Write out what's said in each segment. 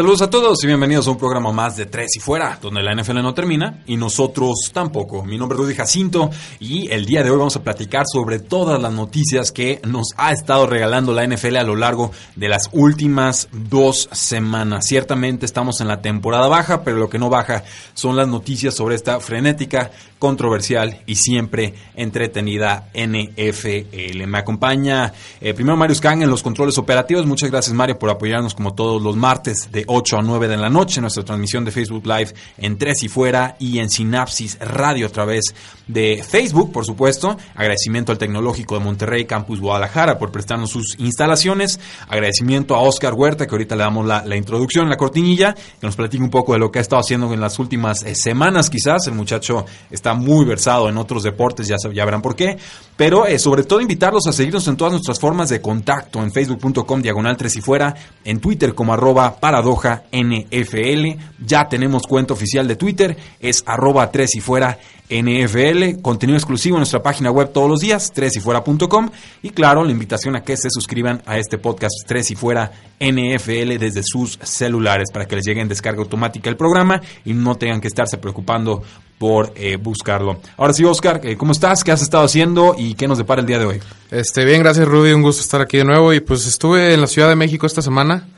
Saludos a todos y bienvenidos a un programa más de Tres y Fuera, donde la NFL no termina y nosotros tampoco. Mi nombre es Rudy Jacinto y el día de hoy vamos a platicar sobre todas las noticias que nos ha estado regalando la NFL a lo largo de las últimas dos semanas. Ciertamente estamos en la temporada baja, pero lo que no baja son las noticias sobre esta frenética, controversial y siempre entretenida NFL. Me acompaña eh, primero Mario Scan en los controles operativos. Muchas gracias Mario por apoyarnos como todos los martes de 8 a 9 de la noche, nuestra transmisión de Facebook Live en Tres y Fuera y en Sinapsis Radio a través de Facebook, por supuesto. Agradecimiento al Tecnológico de Monterrey, Campus Guadalajara, por prestarnos sus instalaciones. Agradecimiento a Oscar Huerta, que ahorita le damos la, la introducción, la cortinilla, que nos platique un poco de lo que ha estado haciendo en las últimas eh, semanas, quizás. El muchacho está muy versado en otros deportes, ya, ya verán por qué. Pero eh, sobre todo invitarlos a seguirnos en todas nuestras formas de contacto, en facebook.com diagonal tres y fuera, en Twitter como arroba paradoja NFL. Ya tenemos cuenta oficial de Twitter, es arroba 3 y fuera NFL, contenido exclusivo en nuestra página web todos los días, 3 y fuera.com. Y claro, la invitación a que se suscriban a este podcast 3 y fuera NFL desde sus celulares para que les llegue en descarga automática el programa y no tengan que estarse preocupando por eh, buscarlo. Ahora sí, Oscar, eh, ¿cómo estás? ¿Qué has estado haciendo y qué nos depara el día de hoy? Este, bien, gracias Rudy, un gusto estar aquí de nuevo y pues estuve en la Ciudad de México esta semana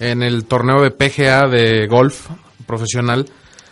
en el torneo de PGA de golf profesional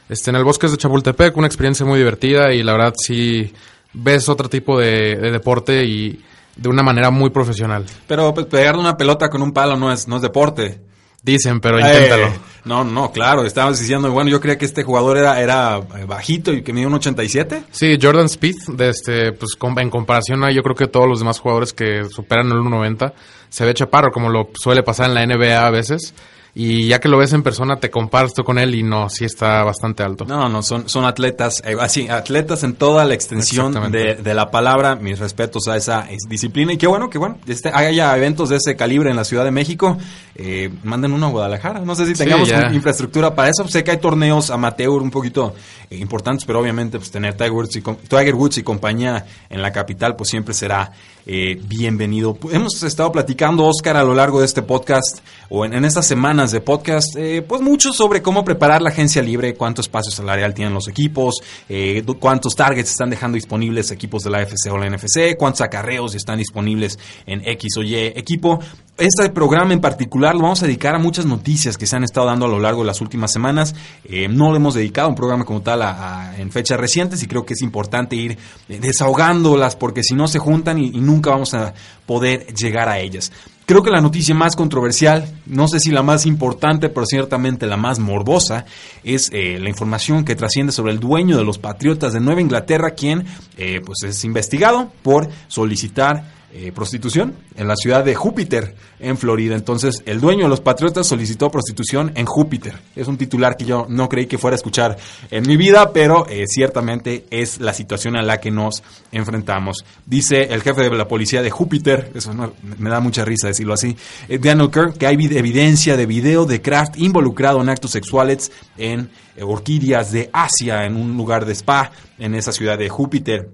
este, en el Bosques de Chapultepec, una experiencia muy divertida y la verdad sí ves otro tipo de, de deporte y de una manera muy profesional. Pero pues, pegar una pelota con un palo no es, no es deporte. Dicen, pero inténtalo. Eh, no, no, claro, estabas diciendo, bueno, yo creía que este jugador era, era bajito y que medía un 87. Sí, Jordan Speed, de este, pues en comparación a yo creo que todos los demás jugadores que superan el 1.90, se ve chaparro, como lo suele pasar en la NBA a veces. Y ya que lo ves en persona, te comparas tú con él y no, sí está bastante alto. No, no, son, son atletas, eh, así, atletas en toda la extensión de, de la palabra. Mis respetos a esa es, disciplina. Y qué bueno que, bueno, este, haya eventos de ese calibre en la Ciudad de México. Eh, manden uno a Guadalajara. No sé si tengamos infraestructura para eso. Sé que hay torneos amateur un poquito eh, importantes, pero obviamente pues tener Tiger Woods, y, Tiger Woods y compañía en la capital, pues siempre será eh, bienvenido. Hemos estado platicando, Oscar, a lo largo de este podcast, o en, estas semanas de podcast, eh, pues mucho sobre cómo preparar la agencia libre, cuánto espacio salarial tienen los equipos, eh, cuántos targets están dejando disponibles equipos de la AFC o la NFC, cuántos acarreos están disponibles en X o Y equipo. Este programa en particular lo vamos a dedicar a muchas noticias que se han estado dando a lo largo de las últimas semanas. Eh, no lo hemos dedicado a un programa como tal a- en fechas recientes y creo que es importante ir eh, desahogándolas porque si no se juntan y, y nunca vamos a poder llegar a ellas. Creo que la noticia más controversial, no sé si la más importante, pero ciertamente la más morbosa, es eh, la información que trasciende sobre el dueño de los Patriotas de Nueva Inglaterra, quien eh, pues es investigado por solicitar eh, prostitución en la ciudad de Júpiter, en Florida. Entonces, el dueño de los Patriotas solicitó prostitución en Júpiter. Es un titular que yo no creí que fuera a escuchar en mi vida, pero eh, ciertamente es la situación a la que nos enfrentamos. Dice el jefe de la policía de Júpiter, eso no- me da mucha risa decirlo así, eh, Daniel Kerr, que hay vid- evidencia de video de Kraft involucrado en actos sexuales en orquídeas de Asia, en un lugar de spa en esa ciudad de Júpiter.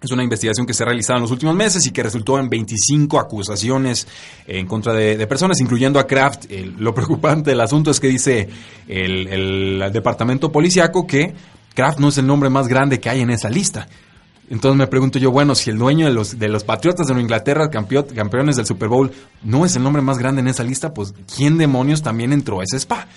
Es una investigación que se ha realizado en los últimos meses y que resultó en 25 acusaciones en contra de, personas, incluyendo a Kraft. Lo preocupante del asunto es que dice el, departamento policiaco que Kraft no es el nombre más grande que hay en esa lista. Entonces me pregunto yo, bueno, si el dueño de los, de los Patriotas de Inglaterra, campeón- campeones del Super Bowl, no es el nombre más grande en esa lista, pues ¿quién demonios también entró a ese spa?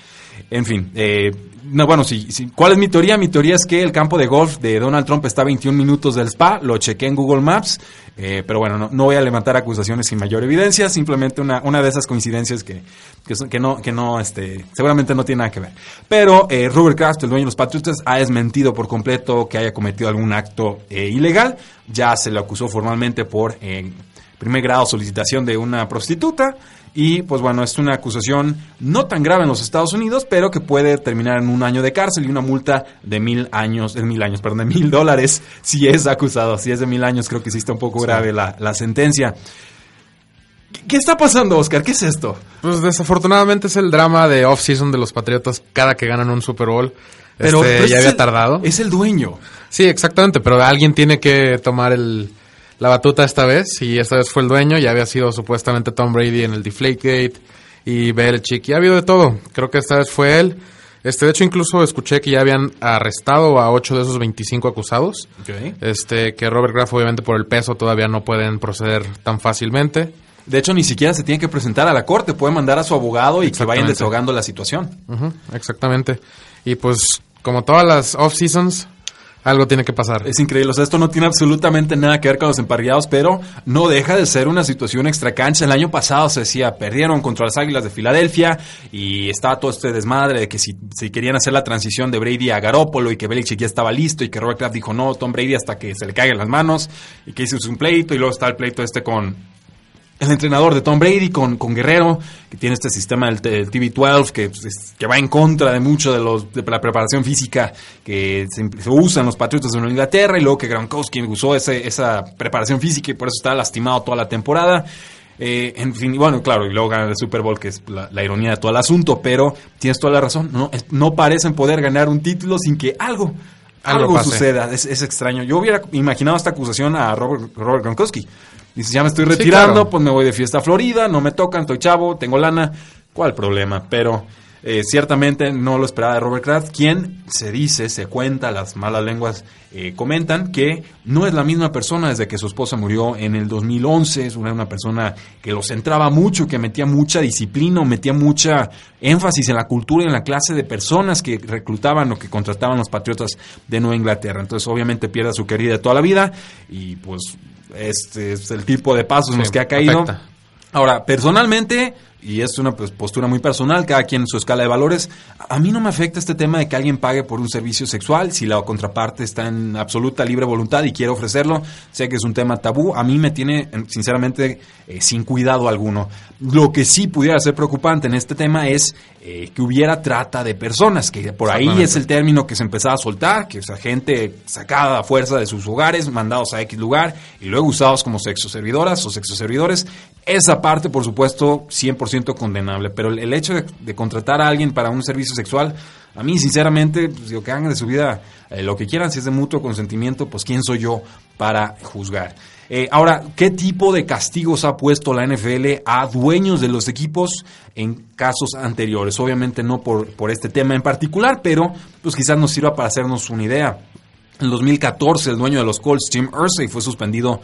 En fin, eh, no, bueno, sí, sí. ¿cuál es mi teoría? Mi teoría es que el campo de golf de Donald Trump está a 21 minutos del spa, lo chequé en Google Maps, eh, pero bueno, no, no, voy a levantar acusaciones sin mayor evidencia, simplemente una, una de esas coincidencias que, que, son, que no, que no, este, seguramente no tiene nada que ver. Pero eh, Robert Kraft, el dueño de los Patriotas, ha desmentido por completo que haya cometido algún acto eh, ilegal, ya se le acusó formalmente por eh, primer grado solicitación de una prostituta, y pues bueno, es una acusación no tan grave en los Estados Unidos, pero que puede terminar en un año de cárcel y una multa de mil años, de mil años, perdón, de mil dólares si es acusado. Si es de mil años, creo que sí está un poco grave la, la sentencia. ¿Qué está pasando, Oscar? ¿Qué es esto? Pues desafortunadamente es el drama de off-season de los Patriotas cada que ganan un Super Bowl. Pero, Este, pero ya había el- tardado. Es el dueño. Sí, exactamente, pero alguien tiene que tomar el, la batuta esta vez y esta vez fue el dueño, ya había sido supuestamente Tom Brady en el Deflategate y Belichick, y ha habido de todo, creo que esta vez fue él. Este, de hecho, incluso escuché que ya habían arrestado a 8 de esos 25 acusados. Este, que Robert Kraft, obviamente, por el peso todavía no pueden proceder tan fácilmente. De hecho, ni siquiera se tiene que presentar a la corte. Puede mandar a su abogado y que vayan desahogando la situación. Exactamente. Y pues, como todas las off-seasons, algo tiene que pasar. Es increíble. O sea, esto no tiene absolutamente nada que ver con los emparrillados, pero no deja de ser una situación extra cancha. El año pasado se decía, perdieron contra las Águilas de Filadelfia y estaba todo este desmadre de que si, si querían hacer la transición de Brady a Garópolo y que Belichick ya estaba listo y que Robert Kraft dijo no, Tom Brady hasta que se le caigan las manos y que hizo un pleito y luego está el pleito este con el entrenador de Tom Brady con, con Guerrero, que tiene este sistema del, del TV12 que, pues, es- que va en contra de mucho de, los, de la preparación física que se, se usa en los Patriotas de Inglaterra y luego que Gronkowski usó ese, esa preparación física y por eso está lastimado toda la temporada. Eh, en fin, y bueno, claro, y luego ganan el Super Bowl, que es la, la ironía de todo el asunto, pero tienes toda la razón, no, Es- no parecen poder ganar un título sin que algo, Algo suceda. Es, es extraño. Yo hubiera imaginado esta acusación a Robert, Robert Gronkowski. Dices, ya me estoy Sí, retirando, claro. pues me voy de fiesta a Florida, no me tocan, estoy chavo, tengo lana. ¿Cuál problema? Pero eh, ciertamente no lo esperaba de Robert Kraft, quien se dice, se cuenta, las malas lenguas eh, comentan que no es la misma persona desde que su esposa murió en el 2011. Es una, una persona que lo centraba mucho, que metía mucha disciplina, metía mucha énfasis en la cultura y en la clase de personas que reclutaban o que contrataban los patriotas de Nueva Inglaterra. Entonces, obviamente, pierde a su querida toda la vida y pues este es el tipo de pasos en Sí, los que ha caído. afecta. Ahora, personalmente, y es una pues, postura muy personal, cada quien en su escala de valores, a mí no me afecta este tema de que alguien pague por un servicio sexual si la contraparte está en absoluta libre voluntad y quiere ofrecerlo. Sé que es un tema tabú, a mí me tiene, sinceramente, eh, sin cuidado alguno. Lo que sí pudiera ser preocupante en este tema es eh, que hubiera trata de personas, que por ahí es el término que se empezaba a soltar, que o sea, gente sacada a fuerza de sus hogares, mandados a X lugar y luego usados como sexoservidoras o sexoservidores. Esa parte, por supuesto, 100% condenable, pero el, hecho de, contratar a alguien para un servicio sexual, a mí, sinceramente, pues, digo, que hagan de su vida eh, lo que quieran, si es de mutuo consentimiento, pues quién soy yo para juzgar. Eh, ahora, ¿qué tipo de castigos ha puesto la NFL a dueños de los equipos en casos anteriores? Obviamente no por, por este tema en particular, pero pues quizás nos sirva para hacernos una idea. En 2014, el dueño de los Colts, Jim Irsay, fue suspendido.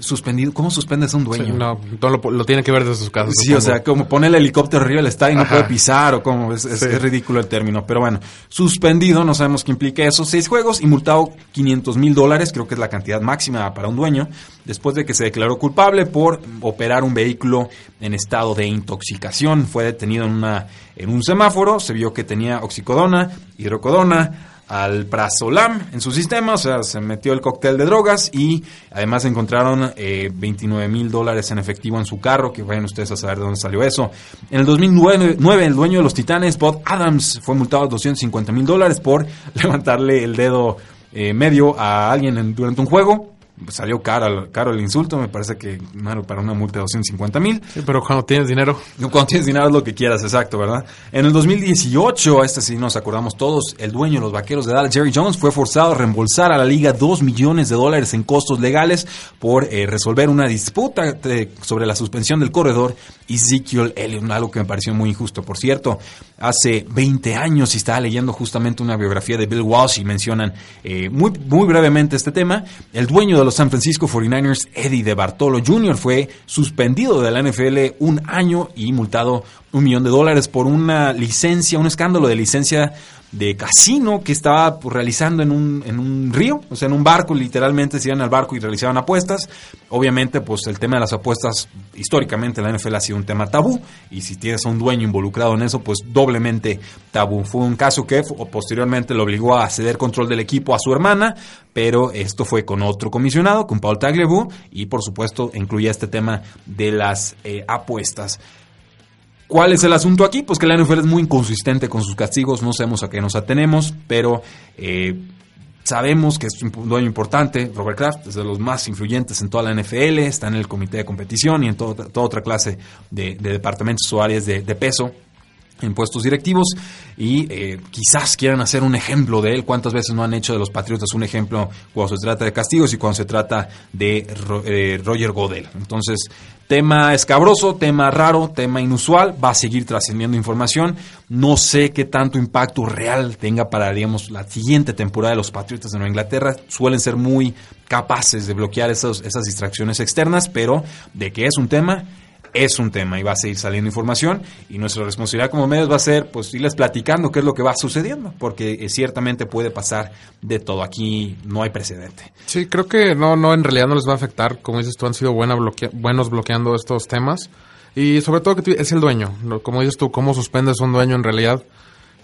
Suspendido ¿Cómo suspendes a un dueño? Sí, no, lo, lo tiene que ver desde sus casas. Sí, o sea, como pone el helicóptero arriba del estadio y no puede pisar o como es, es- Sí. es ridículo el término. Pero bueno, suspendido, no sabemos qué implica eso. Seis juegos y multado 500 mil dólares, creo que es la cantidad máxima para un dueño, después de que se declaró culpable por operar un vehículo en estado de intoxicación. Fue detenido en, una, en un semáforo, se vio que tenía oxicodona, hidrocodona, al prazolam en su sistema, o sea, se metió el cóctel de drogas y además encontraron eh, 29 mil dólares en efectivo en su carro, que vayan ustedes a saber de dónde salió eso. En el 2009, nueve, el dueño de los Titanes, Bob Adams, fue multado a 250 mil dólares por levantarle el dedo eh, medio a alguien en- durante un juego. Salió caro, caro el insulto, me parece que bueno, para una multa de 250 mil. Sí, pero cuando tienes dinero, Cuando tienes dinero es lo que quieras, exacto, ¿verdad? En el 2018, este sí nos acordamos todos, el dueño de los vaqueros de Dallas, Jerry Jones, fue forzado a reembolsar a la liga 2 millones de dólares en costos legales por eh, resolver una disputa de- sobre la suspensión del corredor Ezekiel Elliott, algo que me pareció muy injusto. Por cierto, hace 20 años, y estaba leyendo justamente una biografía de Bill Walsh y mencionan eh, muy, muy brevemente este tema, el dueño de los San Francisco 49ers, Eddie de Bartolo Jr., fue suspendido de la NFL un año y multado un millón de dólares por una licencia, un escándalo de licencia de casino que estaba pues, realizando en un, en un río, o sea, en un barco, literalmente se iban al barco y realizaban apuestas. Obviamente, pues el tema de las apuestas, históricamente la NFL ha sido un tema tabú, y si tienes a un dueño involucrado en eso, pues doblemente tabú. Fue un caso que posteriormente lo obligó a ceder control del equipo a su hermana, pero esto fue con otro comisionado, con Paul Tagliabue, y por supuesto incluía este tema de las eh, apuestas. ¿Cuál es el asunto aquí? Pues que la NFL es muy inconsistente con sus castigos, no sabemos a qué nos atenemos, pero eh, sabemos que es un dueño importante. Robert Kraft es de los más influyentes en toda la NFL, está en el comité de competición y en toda otra clase de, departamentos o áreas de, peso en puestos directivos y eh, quizás quieran hacer un ejemplo de él. ¿Cuántas veces no han hecho de los Patriotas un ejemplo cuando se trata de castigos y cuando se trata de eh, Roger Godel? Entonces, Tema escabroso, tema raro, tema inusual, va a seguir trascendiendo información. No sé qué tanto impacto real tenga para, digamos, la siguiente temporada de los Patriotas de Nueva Inglaterra. Suelen ser muy capaces de bloquear esas distracciones externas, pero de que es un tema, es un tema y va a seguir saliendo información y nuestra responsabilidad como medios va a ser pues irles platicando qué es lo que va sucediendo porque eh, ciertamente puede pasar de todo. Aquí no hay precedente. Sí creo que no no en realidad no les va a afectar. Como dices tú han sido buena buenos bloqueando estos temas. Y sobre todo que es el dueño como dices tú cómo suspendes un dueño en realidad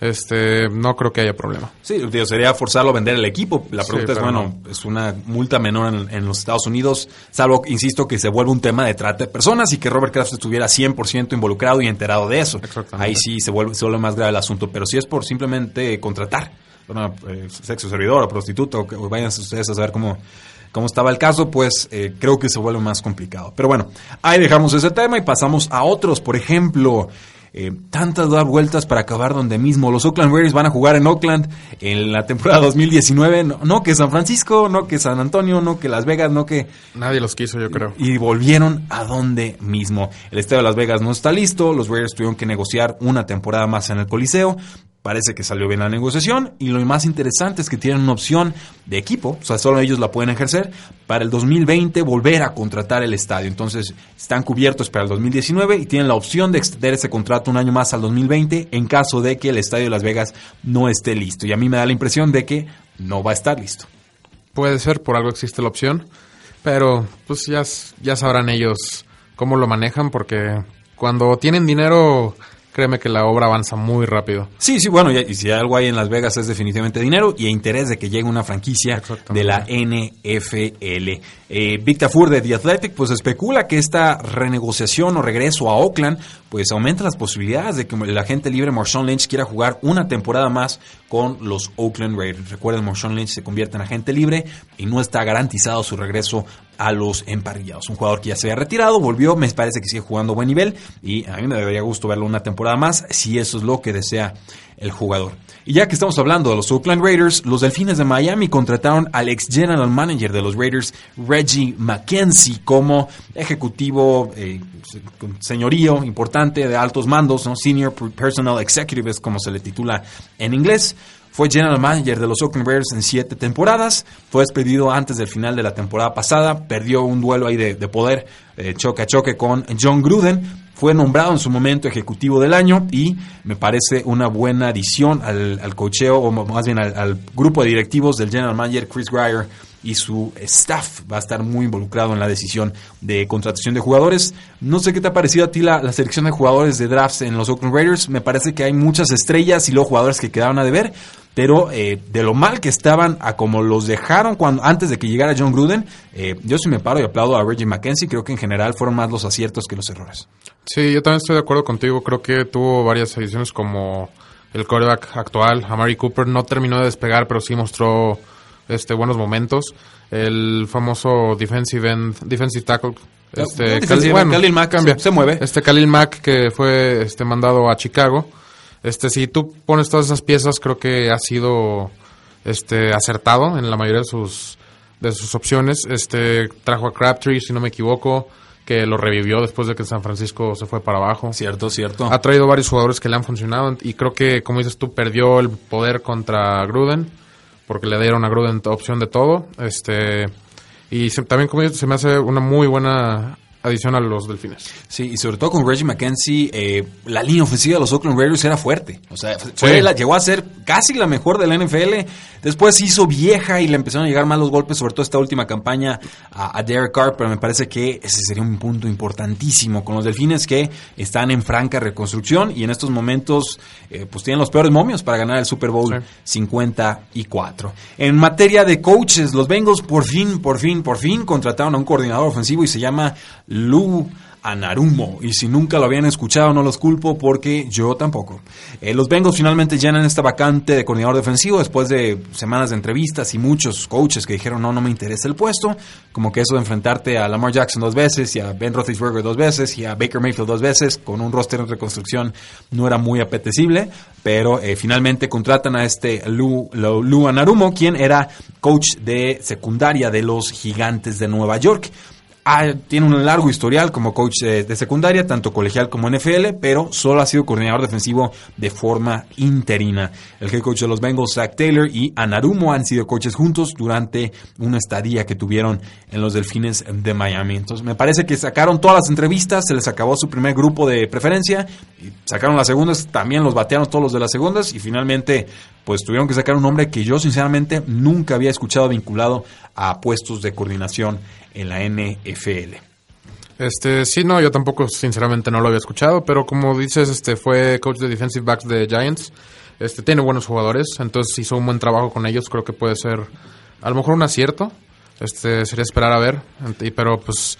este, no creo que haya problema. Sí, sería forzarlo a vender el equipo. La pregunta es, bueno, es una multa menor en, los Estados Unidos, salvo, insisto, que se vuelve un tema de trata de personas y que Robert Kraft estuviera 100% involucrado y enterado de eso. Ahí sí se vuelve, se más grave el asunto, pero si es por simplemente contratar una eh, sexo servidor o prostituta, o, vayan ustedes a saber cómo cómo estaba el caso, pues eh, creo que se vuelve más complicado. Pero bueno, ahí dejamos ese tema y pasamos a otros. Por ejemplo, eh, tantas dar vueltas para acabar donde mismo. Los Oakland Raiders van a jugar en Oakland en la temporada 2019. No, que San Francisco, no que San Antonio, no que Las Vegas, no que... Nadie los quiso, yo creo. Y volvieron a donde mismo. El estadio de Las Vegas no está listo. Los Raiders tuvieron que negociar una temporada más en el Coliseo. Parece que salió bien la negociación y lo más interesante es que tienen una opción de equipo, o sea, solo ellos la pueden ejercer, para el 2020 volver a contratar el estadio. Entonces, están cubiertos para el 2019 y tienen la opción de extender ese contrato un año más al 2020 en caso de que el estadio de Las Vegas no esté listo. Y a mí me da la impresión de que no va a estar listo. Puede ser, por algo existe la opción, pero pues ya, ya sabrán ellos cómo lo manejan porque cuando tienen dinero créeme que la obra avanza muy rápido. Sí, sí, bueno, y, si algo hay en Las Vegas es definitivamente dinero y interés de que llegue una franquicia de la NFL. Eh, Victor Fur de The Athletic pues especula que esta renegociación o regreso a Oakland pues aumenta las posibilidades de que el agente libre Marshawn Lynch quiera jugar una temporada más con los Oakland Raiders. Recuerden, Marshawn Lynch se convierte en agente libre y no está garantizado su regreso a los emparrillados. Un jugador que ya se había retirado, volvió, me parece que sigue jugando a buen nivel y a mí me daría gusto verlo una temporada más si eso es lo que desea el jugador. Y ya que estamos hablando de los Oakland Raiders, los Delfines de Miami contrataron al ex general manager de los Raiders, Reggie McKenzie, como ejecutivo, eh, señorío importante de altos mandos, ¿no? Senior Personal Executive, es como se le titula en inglés. Fue general manager de los Oakland Raiders en siete temporadas. Fue despedido antes del final de la temporada pasada. Perdió un duelo ahí de, poder, eh, choque a choque con John Gruden fue nombrado en su momento ejecutivo del año y me parece una buena adición al, cocheo, o más bien al, grupo de directivos del general manager Chris Greyer y su staff va a estar muy involucrado en la decisión de contratación de jugadores. No sé qué te ha parecido a ti la, selección de jugadores de drafts en los Oakland Raiders. Me parece que hay muchas estrellas y luego jugadores que quedaron a deber pero eh, de lo mal que estaban a como los dejaron cuando antes de que llegara John Gruden, eh, yo sí me paro y aplaudo a Reggie McKenzie, creo que en general fueron más los aciertos que los errores. Sí, yo también estoy de acuerdo contigo. Creo que tuvo varias ediciones como el coreback actual, Amari Cooper, no terminó de despegar, pero sí mostró este buenos momentos. El famoso defensive end, defensive tackle, este Khalil, Mack cambia. se mueve. Este Khalil Mack que fue este mandado a Chicago. Este si tú pones todas esas piezas, creo que ha sido este acertado en la mayoría de sus de sus opciones. Este trajo a Crabtree, si no me equivoco que lo revivió después de que San Francisco se fue para abajo. Cierto, cierto. Ha traído varios jugadores que le han funcionado y creo que, como dices tú, perdió el poder contra Gruden porque le dieron a Gruden opción de todo. Este Y se- también, como dices, se me hace una muy buena adición a los delfines. Sí, y sobre todo con Reggie McKenzie, eh, la línea ofensiva de los Oakland Raiders era fuerte. O sea, fue Sí. la- llegó a ser casi la mejor de la NFL. Después se hizo vieja y le empezaron a llegar mal los golpes, sobre todo esta última campaña a, a Derek Carr. Pero me parece que ese sería un punto importantísimo con los delfines que están en franca reconstrucción y en estos momentos, eh, pues tienen los peores momios para ganar el Super Bowl Sí. 54. En materia de coaches, los Bengals por fin, por fin, por fin contrataron a un coordinador ofensivo y se llama Lou Anarumo. Y si nunca lo habían escuchado, no los culpo porque yo tampoco. Eh, los Bengals finalmente llenan esta vacante de coordinador defensivo después de semanas de entrevistas y muchos coaches que dijeron no, no me interesa el puesto. Como que eso de enfrentarte a Lamar Jackson dos veces y a Ben Roethlisberger dos veces y a Baker Mayfield dos veces con un roster en reconstrucción no era muy apetecible. Pero eh, finalmente contratan a este Lou, Lou Anarumo, quien era coach de secundaria de los Gigantes de Nueva York. Ah, tiene un largo historial como coach de, secundaria, tanto colegial como NFL, pero solo ha sido coordinador defensivo de forma interina. El head coach de los Bengals, Zach Taylor, y Anarumo han sido coaches juntos durante una estadía que tuvieron en los Delfines de Miami. Entonces, me parece que sacaron todas las entrevistas, se les acabó su primer grupo de preferencia, y sacaron las segundas, también los batearon todos los de las segundas, y finalmente, pues tuvieron que sacar un hombre que yo sinceramente nunca había escuchado vinculado a puestos de coordinación en la NFL. Este, sí, no, yo tampoco, sinceramente, no lo había escuchado, pero como dices, este, fue coach de defensive backs de Giants. Este, tiene buenos jugadores, entonces hizo un buen trabajo con ellos. Creo que puede ser, a lo mejor un acierto. Este, sería esperar a ver. Pero, pues,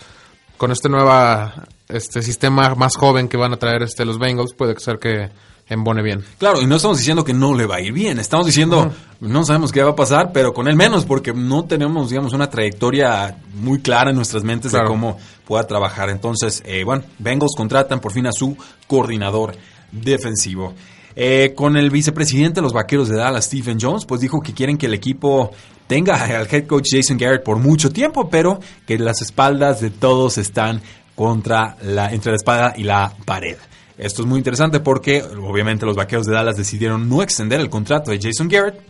con este nueva, este sistema más joven que van a traer, este, los Bengals, puede ser que embone bien. Claro, y no estamos diciendo que no le va a ir bien, estamos diciendo, no sabemos qué va a pasar, pero con él menos, porque no tenemos, digamos, una trayectoria muy clara en nuestras mentes de cómo pueda trabajar. Entonces, eh, bueno, Bengals contratan por fin a su coordinador defensivo. Eh, con el vicepresidente de los Vaqueros de Dallas, Stephen Jones, pues dijo que quieren que el equipo tenga al head coach Jason Garrett por mucho tiempo, pero que las espaldas de todos están contra la, entre la espada y la pared. Esto es muy interesante porque obviamente los Vaqueros de Dallas decidieron no extender el contrato de Jason Garrett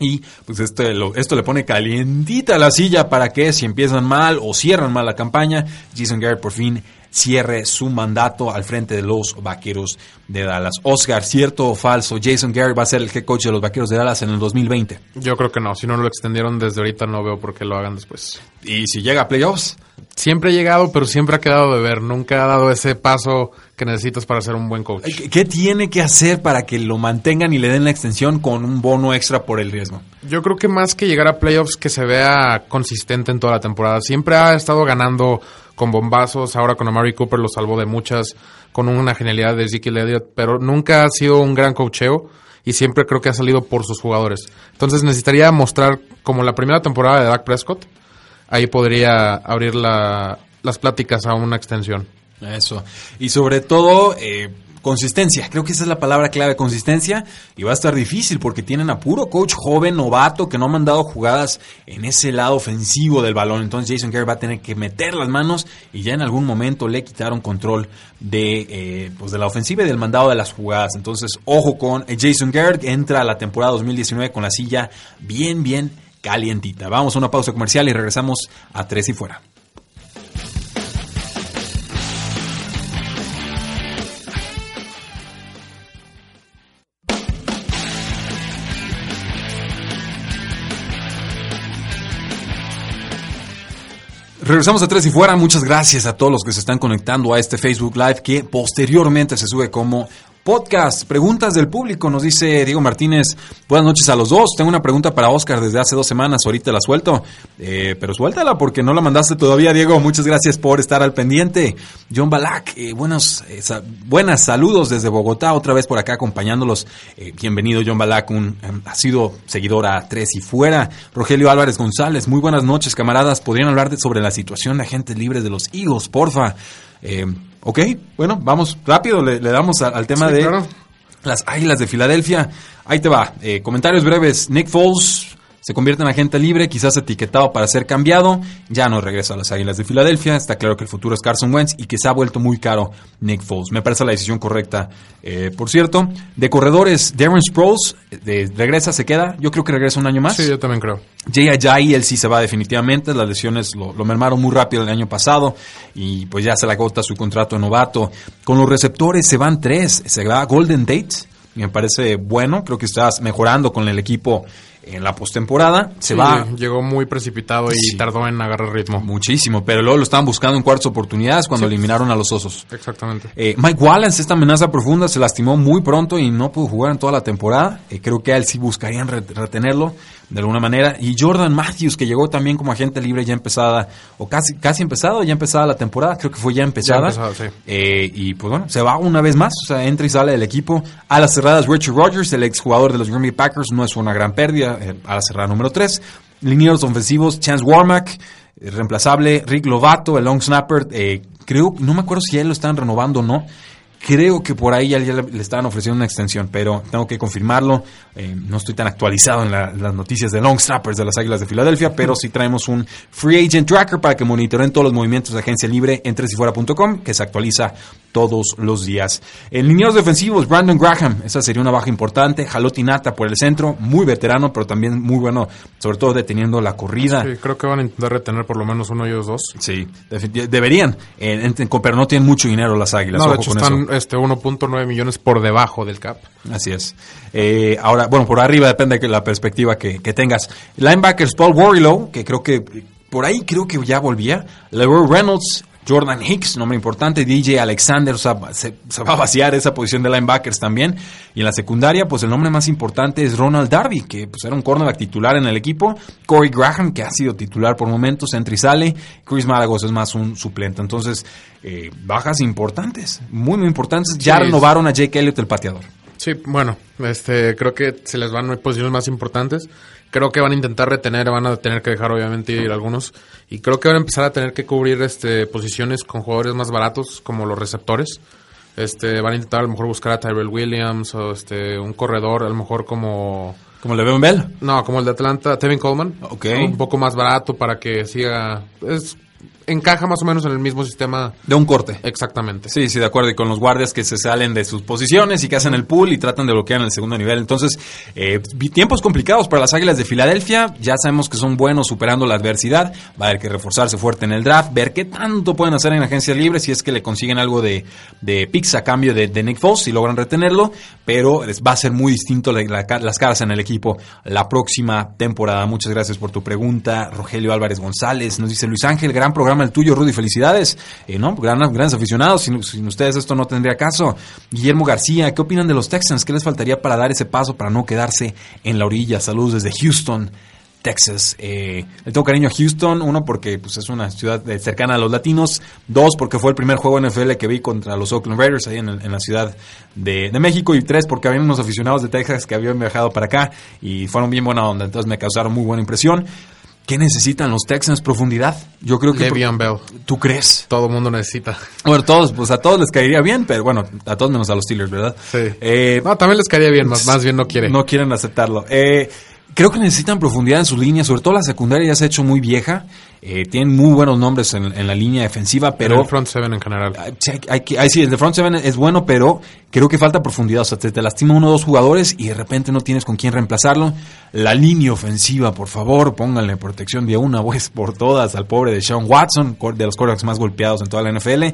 y pues esto, esto le pone calientita la silla para que si empiezan mal o cierran mal la campaña, Jason Garrett por fin cierre su mandato al frente de los Vaqueros de Dallas. Oscar, ¿cierto o falso? Jason Garrett va a ser el head coach de los Vaqueros de Dallas en el 2020. Yo creo que no, si no lo extendieron desde ahorita, no veo por qué lo hagan después. Y si llega a playoffs, Siempre ha llegado, pero siempre ha quedado de ver. Nunca ha dado ese paso que necesitas para ser un buen coach. ¿qué, qué tiene que hacer para que lo mantengan y le den la extensión con un bono extra por el riesgo? Yo creo que más que llegar a playoffs, que se vea consistente en toda la temporada. Siempre ha estado ganando con bombazos, ahora con Amari Cooper lo salvó de muchas, con una genialidad de Ezekiel Elliott, pero nunca ha sido un gran coacheo y siempre creo que ha salido por sus jugadores. Entonces necesitaría mostrar, como la primera temporada de Dak Prescott, ahí podría abrir la- las pláticas a una extensión. Eso. Y sobre todo, eh, consistencia. Creo que esa es la palabra clave, consistencia. Y va a estar difícil porque tienen a puro coach joven, novato, que no ha mandado jugadas en ese lado ofensivo del balón. Entonces Jason Garrett va a tener que meter las manos y ya en algún momento le quitaron control de, eh, pues de la ofensiva y del mandado de las jugadas. Entonces, ojo con eh, Jason Garrett. Entra a la temporada 2019 con la silla bien, bien calientita. Vamos a una pausa comercial y regresamos a Tres y Fuera. Regresamos a Tres y Fuera. Muchas gracias a todos los que se están conectando a este Facebook Live que posteriormente se sube como podcast. Preguntas del público, nos dice Diego Martínez. Buenas noches a los dos. Tengo una pregunta para Oscar desde hace dos semanas. Ahorita la suelto. Eh, pero suéltala porque no la mandaste todavía, Diego. Muchas gracias por estar al pendiente. John Balak, eh, buenos, eh, buenas saludos desde Bogotá. Otra vez por acá acompañándolos. Eh, bienvenido, John Balak. Un, eh, ha sido seguidor a Tres y Fuera. Rogelio Álvarez González. Muy buenas noches, camaradas. ¿Podrían hablar de- sobre la situación de agentes libres de los Eagles, porfa? Ok, bueno, vamos rápido. Le, le damos a- al tema Sí, de claro. las Águilas de Filadelfia. Ahí te va. Eh, comentarios breves. Nick Foles se convierte en agente libre, quizás etiquetado para ser cambiado, ya no regresa a las Águilas de Filadelfia, está claro que el futuro es Carson Wentz y que se ha vuelto muy caro Nick Foles. Me parece la decisión correcta, eh, por cierto. De corredores, Darren Sproles, de, regresa, se queda, yo creo que regresa un año más. Sí, yo también creo. Jay Ajayi, él sí se va definitivamente, las lesiones lo, lo, mermaron muy rápido el año pasado y pues ya se le agota su contrato de novato. Con los receptores se van tres, se va Golden Tate, me parece bueno, creo que estás mejorando con el equipo en la postemporada. Se Sí, va Llegó muy precipitado y Sí. tardó en agarrar ritmo. muchísimo, pero luego lo estaban buscando en cuartas oportunidades cuando Sí. eliminaron a los Osos. Exactamente. Eh, Mike Wallace, esta amenaza profunda, se lastimó muy pronto y no pudo jugar en toda la temporada. Eh, creo que a él sí buscarían re- retenerlo de alguna manera. Y Jordan Matthews, que llegó también como agente libre ya empezada, o casi, casi empezado, ya empezada la temporada, creo que fue ya empezada. sí. Eh, y pues bueno, se va una vez más, o sea, entra y sale del equipo. A las cerradas, Richard Rodgers, el exjugador de los Green Bay Packers, no es una gran pérdida. eh, a la cerrada número 3. Linieros ofensivos, Chance Warmack, eh, reemplazable, Rick Lovato, el long snapper. eh, creo, no me acuerdo si ya lo están renovando o no. Creo que por ahí ya, le, estaban ofreciendo una extensión, pero tengo que confirmarlo. Eh, no estoy tan actualizado en la- las noticias de Long Snappers de las Águilas de Filadelfia, pero sí traemos un Free Agent Tracker para que monitoreen todos los movimientos de agencia libre en tresifuera.com, que se actualiza todos los días. En lineos defensivos, Brandon Graham, esa sería una baja importante. Jalotti Nata por el centro, muy veterano, pero también muy bueno, sobre todo deteniendo la corrida. Sí, creo que van a intentar retener por lo menos uno de ellos dos. Sí, deberían, eh, pero no tienen mucho dinero las Águilas. No, de ojo hecho con están eso. este 1.9 millones por debajo del cap. Así es. Eh, ahora, bueno, por arriba depende de la perspectiva que, que tengas. Linebackers Paul Warrilow, que creo que por ahí creo que ya volvía. Leroy Reynolds, Jordan Hicks, nombre importante, DJ Alexander, o sea, se, se va a vaciar esa posición de linebackers también. Y en la secundaria, pues el nombre más importante es Ronald Darby, que pues era un cornerback titular en el equipo. Corey Graham, que ha sido titular por momentos, entra y sale. Chris Malagos es más un suplente. Entonces, eh, bajas importantes, muy, muy importantes. Ya Sí, renovaron a Jake Elliott, el pateador. Sí, bueno, este, creo que se les van posiciones más importantes. Creo que van a intentar retener, van a tener que dejar obviamente ir algunos. Y creo que van a empezar a tener que cubrir este, posiciones con jugadores más baratos, como los receptores. Este, van a intentar a lo mejor buscar a Tyrell Williams o este, un corredor, a lo mejor como... Como le veo en Bell. No, como el de Atlanta, Tevin Coleman. Ok. Un poco más barato para que siga... Es, encaja más o menos en el mismo sistema De un corte. exactamente. Sí, sí, de acuerdo. Y con los guardias que se salen de sus posiciones y que hacen el pool y tratan de bloquear en el segundo nivel. Entonces, eh, tiempos complicados para las Águilas de Filadelfia. Ya sabemos que son buenos superando la adversidad. Va a haber que reforzarse fuerte en el draft. Ver qué tanto pueden hacer en agencia libre si es que le consiguen algo de, de picks a cambio de, de Nick Foles, si logran retenerlo. Pero va a ser muy distinto la- la ca- las caras en el equipo la próxima temporada. Muchas gracias por tu pregunta. Rogelio Álvarez González nos dice Luis Ángel, gran programa el tuyo, Rudy, felicidades. Eh, ¿no? Gran, grandes aficionados, sin, ustedes esto no tendría caso. Guillermo García, ¿qué opinan de los Texans? ¿Qué les faltaría para dar ese paso para no quedarse en la orilla? Saludos desde Houston. Texas. Eh, le tengo cariño a Houston, uno porque pues, es una ciudad eh, cercana a los latinos, dos porque fue el primer juego NFL que vi contra los Oakland Raiders ahí en, la ciudad de, de México y tres porque había unos aficionados de Texas que habían viajado para acá y fueron bien buena onda, entonces me causaron muy buena impresión. ¿Qué necesitan los Texans? Profundidad. Yo creo que... Le'Veon Bell. ¿Tú crees? Todo el mundo necesita. Bueno, todos, pues a todos les caería bien, pero bueno, a todos menos a los Steelers, ¿verdad? Sí. Eh, No, también les caería bien, más, más bien no quiere. no quieren aceptarlo. Eh, creo que necesitan profundidad en sus líneas, sobre todo la secundaria ya se ha hecho muy vieja. Eh, tienen muy buenos nombres en, en la línea defensiva, pero pero... el front seven en general. Sí, hay, hay que- ay, sí, el de front seven es bueno, pero creo que falta profundidad. O sea, te, te lastima uno o dos jugadores y de repente no tienes con quién reemplazarlo. La línea ofensiva, por favor, pónganle protección de una vez por todas al pobre de Sean Watson, de los quarterbacks más golpeados en toda la NFL.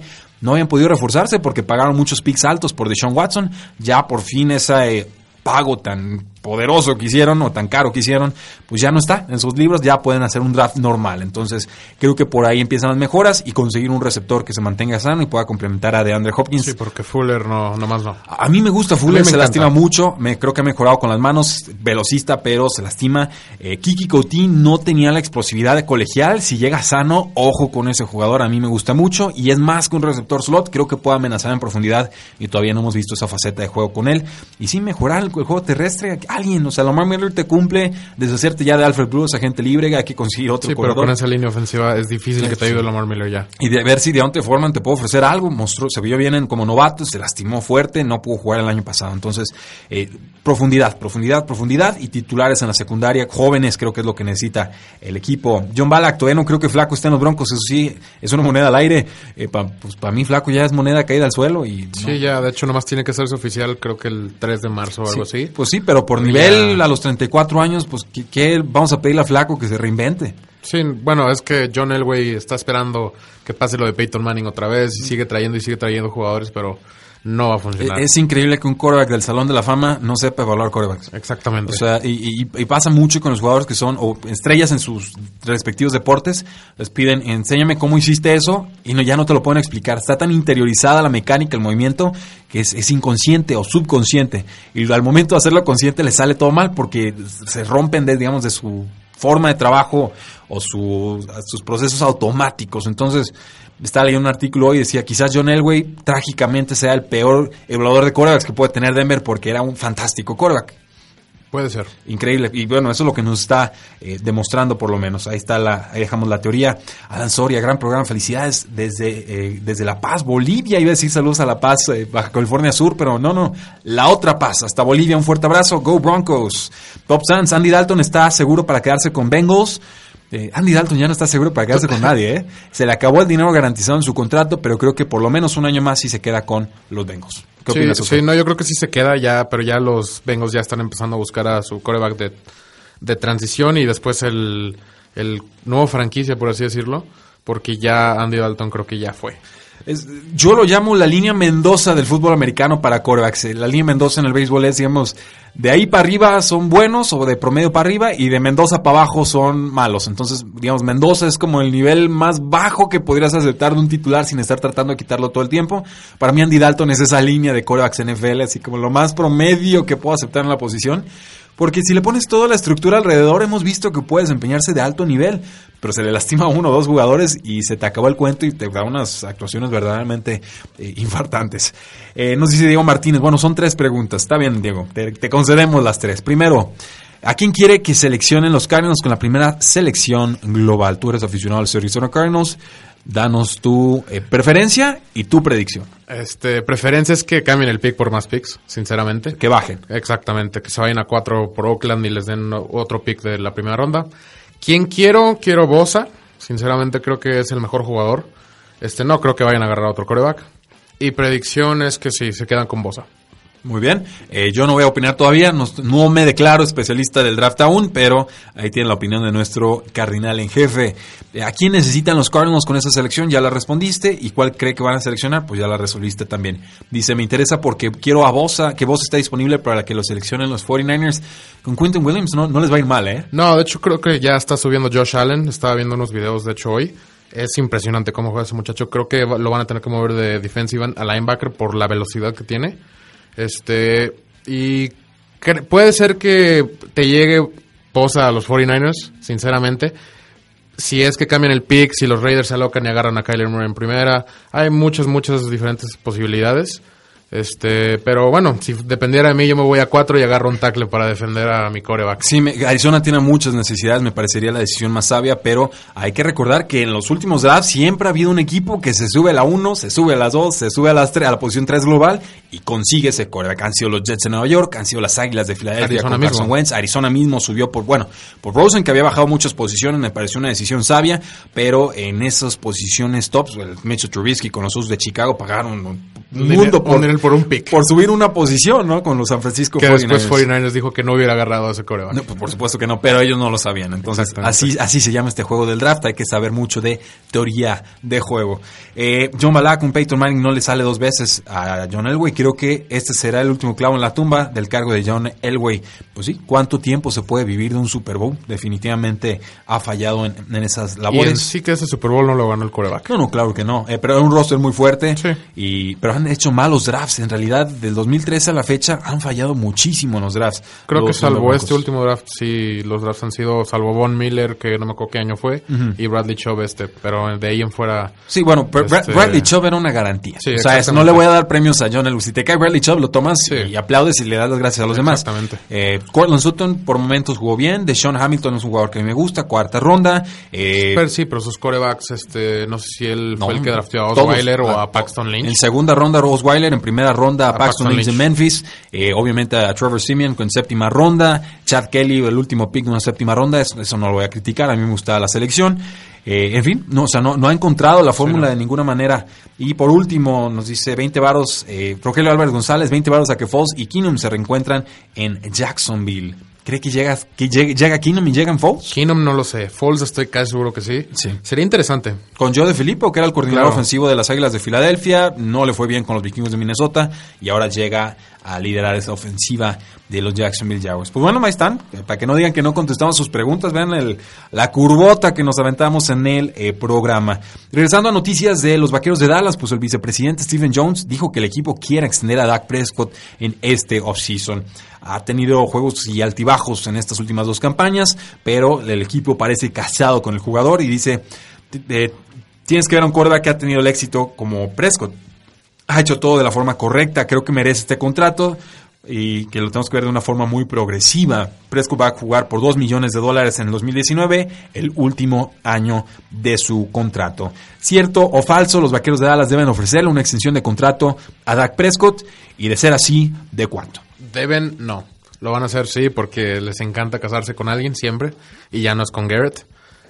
No habían podido reforzarse porque pagaron muchos picks altos por Deshaun Watson. Ya por fin ese eh, pago tan poderoso que hicieron o tan caro que hicieron, pues ya no está en sus libros, ya pueden hacer un draft normal. Entonces, creo que por ahí empiezan las mejoras y conseguir un receptor que se mantenga sano y pueda complementar a DeAndre Hopkins. Sí, porque Fuller no, nomás no. A mí me gusta Fuller, me se encanta. lastima mucho, me creo que ha mejorado con las manos, velocista, pero se lastima. Eh, Kiki Coutinho no tenía la explosividad de colegial, si llega sano, ojo con ese jugador, a mí me gusta mucho y es más que un receptor slot, creo que puede amenazar en profundidad y todavía no hemos visto esa faceta de juego con él. Y sí, mejorar el, el juego terrestre, alguien, o sea, Lamar Miller te cumple deshacerte ya de Alfred Bruce, agente libre, hay que conseguir otro Sí, pero con esa línea ofensiva es difícil que te ayude Lamar Miller ya. Y de ver si Deontay Foreman te puede ofrecer algo. Mostró, se vio bien en- como novato, se lastimó fuerte, no pudo jugar el año pasado. Entonces, eh, profundidad, profundidad, profundidad y titulares en la secundaria. Jóvenes creo que es lo que necesita el equipo. John Balak, todavía no creo que Flaco esté en los Broncos. Eso sí, es una moneda al aire. Eh, pa- pues para mí Flaco ya es moneda caída al suelo. y no- Sí, ya, de hecho, nomás tiene que hacerse oficial, creo que el 3 de marzo o algo Sí, así. Pues sí, pero por Ya. nivel a los 34 años, pues ¿qué, qué vamos a pedirle a Flaco que se reinvente? Sí, bueno, es que John Elway está esperando que pase lo de Peyton Manning otra vez y sigue trayendo y sigue trayendo jugadores, pero no va a funcionar. Es increíble que un quarterback del Salón de la Fama no sepa evaluar quarterbacks. Exactamente. O sea, y, y- y pasa mucho con los jugadores que son o estrellas en sus respectivos deportes. Les piden, enséñame cómo hiciste eso y no, ya no te lo pueden explicar. Está tan interiorizada la mecánica, el movimiento, que es, es inconsciente o subconsciente. Y al momento de hacerlo consciente les sale todo mal porque se rompen de, digamos, de su forma de trabajo o su- sus procesos automáticos. Entonces, estaba leyendo un artículo hoy y decía, quizás John Elway trágicamente sea el peor evaluador de quarterbacks que puede tener Denver porque era un fantástico quarterback. Puede ser. Increíble. Y bueno, eso es lo que nos está eh, demostrando por lo menos. Ahí está la, ahí dejamos la teoría. Alan Soria, gran programa. Felicidades desde, eh, desde La Paz, Bolivia. Iba a decir saludos a La Paz, eh, Baja California Sur, pero no, no. La otra Paz, hasta Bolivia. Un fuerte abrazo. Go Broncos. Top Sans, Andy Dalton está seguro para quedarse con Bengals. Eh, Andy Dalton ya no está seguro para quedarse con nadie, ¿eh? Se le acabó el dinero garantizado en su contrato, pero creo que por lo menos un año más sí se queda con los Bengals. ¿Qué Sí, opinas, sí, no, yo creo que sí se queda ya, pero ya los Bengals ya están empezando a buscar a su coreback de, de transición y después el, el nuevo franquicia, por así decirlo, porque ya Andy Dalton creo que ya fue. Es- yo lo llamo la línea Mendoza del fútbol americano para corebacks. Eh, La línea Mendoza en el béisbol es, digamos, de ahí para arriba son buenos o de promedio para arriba y de Mendoza para abajo son malos. Entonces, digamos, Mendoza es como el nivel más bajo que podrías aceptar de un titular sin estar tratando de quitarlo todo el tiempo. Para mí Andy Dalton es esa línea de corebacks NFL, así como lo más promedio que puedo aceptar en la posición. Porque si le pones toda la estructura alrededor, hemos visto que puede desempeñarse de alto nivel, pero se le lastima a uno o dos jugadores y se te acabó el cuento y te da unas actuaciones verdaderamente eh, infartantes. Eh, nos dice Diego Martínez, bueno, son tres preguntas. Está bien, Diego, te, concedemos las tres. Primero, ¿a quién quiere que seleccionen los Cardinals con la primera selección global? Tú eres aficionado a los Arizona Cardinals. Danos tu eh, preferencia y tu predicción. Este, preferencia es que cambien el pick por más picks, sinceramente. Que bajen. Exactamente, que se vayan a cuatro por Oakland y les den otro pick de la primera ronda. ¿Quién quiero? Quiero Bosa. Sinceramente creo que es el mejor jugador. Este, no creo que vayan a agarrar a otro coreback. Y predicción es que sí, se quedan con Bosa. Muy bien, Eh, yo no voy a opinar todavía, no, no me declaro especialista del draft aún, pero ahí tienen la opinión de nuestro cardinal en jefe. Eh, ¿A quién necesitan los Cardinals con esa selección? Ya la respondiste. ¿Y cuál cree que van a seleccionar? Pues ya la resolviste también. Dice, me interesa porque quiero a Bosa, que Bosa está disponible para que lo seleccionen los 49ers. Con Quentin Williams no, no les va a ir mal, ¿eh? No, de hecho creo que ya está subiendo Josh Allen. Estaba viendo unos videos, de hecho, hoy. Es impresionante cómo juega ese muchacho. Creo que lo van a tener que mover de defensive a linebacker por la velocidad que tiene. Este, y puede ser que te llegue posa a los 49ers, sinceramente. Si es que cambian el pick, si los Raiders se alocan y agarran a Kyler Murray en primera. Hay muchas, muchas diferentes posibilidades. Este, pero bueno, si dependiera de mí, yo me voy a cuatro y agarro un tackle para defender a mi coreback. Sí, me- Arizona tiene muchas necesidades, me parecería la decisión más sabia, pero hay que recordar que en los últimos drafts siempre ha habido un equipo que se sube a la 1, se sube a las 2, se sube a las tres, a la posición 3 global y consigue ese coreback. Han sido los Jets de Nueva York, han sido las Águilas de Filadelfia con mismo. Carson Wentz, Arizona mismo subió por, bueno, por Rosen que había bajado muchas posiciones, me pareció una decisión sabia, pero en esas posiciones tops, el Mitchell Trubisky con los Usos de Chicago pagaron mundo dinero por un pick. por subir una posición, ¿no? Con los San Francisco Que después 49ers. 49ers dijo que no hubiera agarrado a ese coreback. No, pues por supuesto que no, pero ellos no lo sabían. Entonces, así, así se llama este juego del draft. Hay que saber mucho de teoría de juego. Eh, John Balak, un Peyton Manning no le sale dos veces a John Elway. Creo que este será el último clavo en la tumba del cargo de John Elway. Pues sí, ¿cuánto tiempo se puede vivir de un Super Bowl? Definitivamente ha fallado en, en esas y en labores. sí que ese Super Bowl no lo ganó el coreback. No, no, claro que no. Eh, pero era un roster muy fuerte. Sí. Y, pero han hecho malos drafts. En realidad, del 2013 a la fecha, han fallado muchísimo en los drafts. Creo que salvo este último draft, sí, los drafts han sido, salvo Von Miller, que no me acuerdo qué año fue, y Bradley Chubb este, pero de ahí en fuera... Sí, bueno, pero Este- Bradley Chubb era una garantía. Sí, o sea, no le voy a dar premios a John Elway. Si te cae Bradley Chubb, lo tomas Sí. y aplaudes y le das las gracias a los demás. Exactamente. Eh, Cortland Sutton por momentos jugó bien. Deshaun Hamilton es un jugador que a mí me gusta. Cuarta ronda. Eh, Pero sí, pero sus corebacks, este, no sé si él no, fue el que drafteó a. Osweiler o Ah, a Paxton Lynch. En segunda ronda, Osweiler. En primera ronda, a A Paxton, Lynch de. Memphis. Eh, obviamente a Trevor Simeon con séptima ronda. Chad Kelly, el último pick de una séptima ronda. Eso, eso no lo voy a criticar. A mí me gustaba la selección. Eh, en fin, no, o sea, no, no ha encontrado la fórmula no. de ninguna manera. Y por último, nos dice 20 varos, eh, Rogelio Álvarez González, 20 varos a que Foles y Keenum se reencuentran en Jacksonville. ¿Cree que llega, que llegue- llega Keenum y llegan Foles? Keenum no lo sé, Foles estoy casi seguro que sí. Sí. Sería interesante. Con Joe de Filippo, que era el coordinador Claro. ofensivo de las Águilas de Filadelfia, no le fue bien con los vikingos de Minnesota y ahora llega a liderar esa ofensiva de los Jacksonville Jaguars. Pues bueno, ahí están, para que no digan que no contestamos sus preguntas, vean el- la curvota que nos aventamos en el eh, programa. Regresando a noticias de los Vaqueros de Dallas, pues el vicepresidente Stephen Jones dijo que el equipo quiere extender a Dak Prescott en este offseason. Ha tenido juegos y altibajos en estas últimas dos campañas, pero el equipo parece casado con el jugador y dice... "T- eh, tienes que ver a un quarterback que ha tenido el éxito como Prescott. Ha hecho todo de la forma correcta, creo que merece este contrato y que lo tenemos que ver de una forma muy progresiva. Prescott va a jugar por 2 millones de dólares en el 2019, el último año de su contrato. Cierto o falso, los vaqueros de Dallas deben ofrecerle una extensión de contrato a Dak Prescott y de ser así, ¿de cuánto? Deben, no. Lo van a hacer sí, porque les encanta casarse con alguien siempre, y ya no es con Garrett.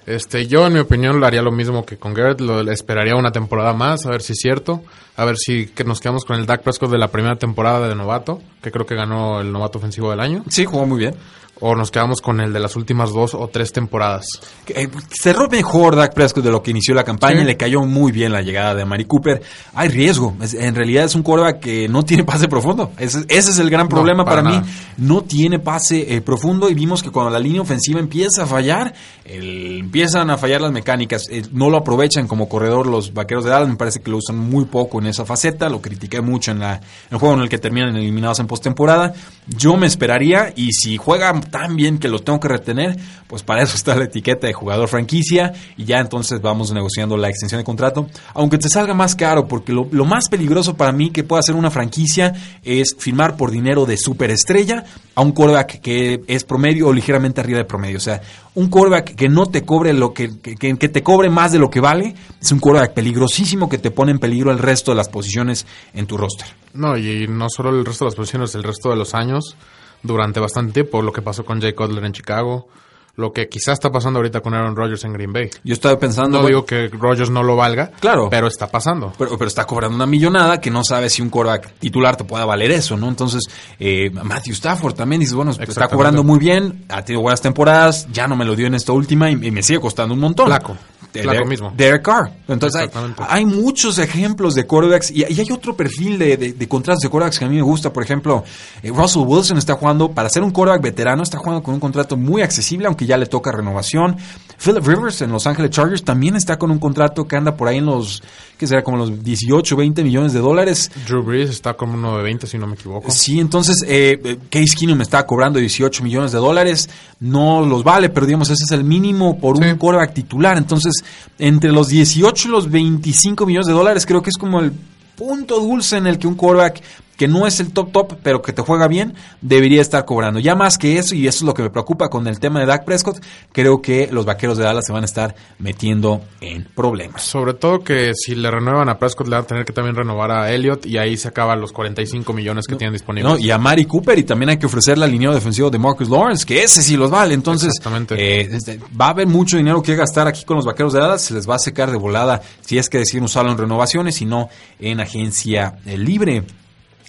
Este, yo en mi opinión lo haría lo mismo que con Garrett, lo esperaría una temporada más, a ver si es cierto, a ver si que nos quedamos con el Dak Prescott de la primera temporada de novato, que creo que ganó el novato ofensivo del año, Sí, jugó muy bien. O nos quedamos con el de las últimas dos o tres temporadas. Eh, cerró mejor Dak Prescott de lo que inició la campaña, Sí. le cayó muy bien la llegada de Mari Cooper. Hay riesgo, Es- en realidad es un quarterback que no tiene pase profundo. Ese, ese es el gran No, problema para, para mí. No tiene pase eh, profundo y vimos que cuando la línea ofensiva empieza a fallar, el- empiezan a fallar las mecánicas. Eh, no lo aprovechan como corredor los vaqueros de Dallas, me parece que lo usan muy poco en esa faceta, lo critiqué mucho en, la, en el juego en el que terminan eliminados en postemporada. Yo me esperaría y si juega tan bien que lo tengo que retener, pues para eso está la etiqueta de jugador franquicia y ya entonces vamos negociando la extensión de contrato, aunque te salga más caro, porque lo, más peligroso para mí que pueda hacer una franquicia es firmar por dinero de superestrella a un quarterback que es promedio o ligeramente arriba de promedio. O sea, un quarterback que no te cobre lo que, que, que- que te cobre más de lo que vale, es un quarterback peligrosísimo que te pone en peligro el resto de las posiciones en tu roster. No, y no solo el resto de las posiciones, el resto de los años, durante bastante tiempo, lo que pasó con Jay Cutler en Chicago, lo que quizás está pasando ahorita con Aaron Rodgers en Green Bay. Yo estaba pensando... No bueno, digo que Rodgers no lo valga, Claro. pero está pasando. Pero, pero está cobrando una millonada que no sabe si un quarterback titular te pueda valer eso, ¿no? Entonces, eh, Matthew Stafford también dices, bueno, está cobrando muy bien, ha tenido buenas temporadas, ya no me lo dio en esta última y, y me sigue costando un montón. Flaco. De- Flaco de- mismo. Derek Carr. Entonces, hay, muchos ejemplos de quarterbacks y, y hay otro perfil de, de, de contratos de quarterbacks que a mí me gusta. Por ejemplo, eh, Russell Wilson está jugando, para ser un quarterback veterano, está jugando con un contrato muy accesible, aunque ya le toca renovación. Philip Rivers en Los Ángeles Chargers también está con un contrato que anda por ahí en los, que será como los 18, 20 millones de dólares. Drew Brees está como uno de 20, si no me equivoco. Sí, entonces eh, eh, Case Keenum está cobrando 18 millones de dólares, no los vale, pero digamos ese es el mínimo por Sí. un quarterback titular. Entonces, entre los 18 y los 25 millones de dólares, creo que es como el punto dulce en el que un quarterback que no es el top top, pero que te juega bien, debería estar cobrando. Ya más que eso, y eso es lo que me preocupa con el tema de Dak Prescott, creo que los vaqueros de Dallas se van a estar metiendo en problemas. Sobre todo que si le renuevan a Prescott, le van a tener que también renovar a Elliott y ahí se acaban los 45 millones que tienen disponibles. No, y a Mari Cooper y también hay que ofrecerle al liniero defensivo de Marcus Lawrence, que ese sí los vale. Entonces, Exactamente. eh, este, va a haber mucho dinero que gastar aquí con los vaqueros de Dallas. Se les va a secar de volada si es que deciden usarlo en renovaciones y no en agencia eh, libre.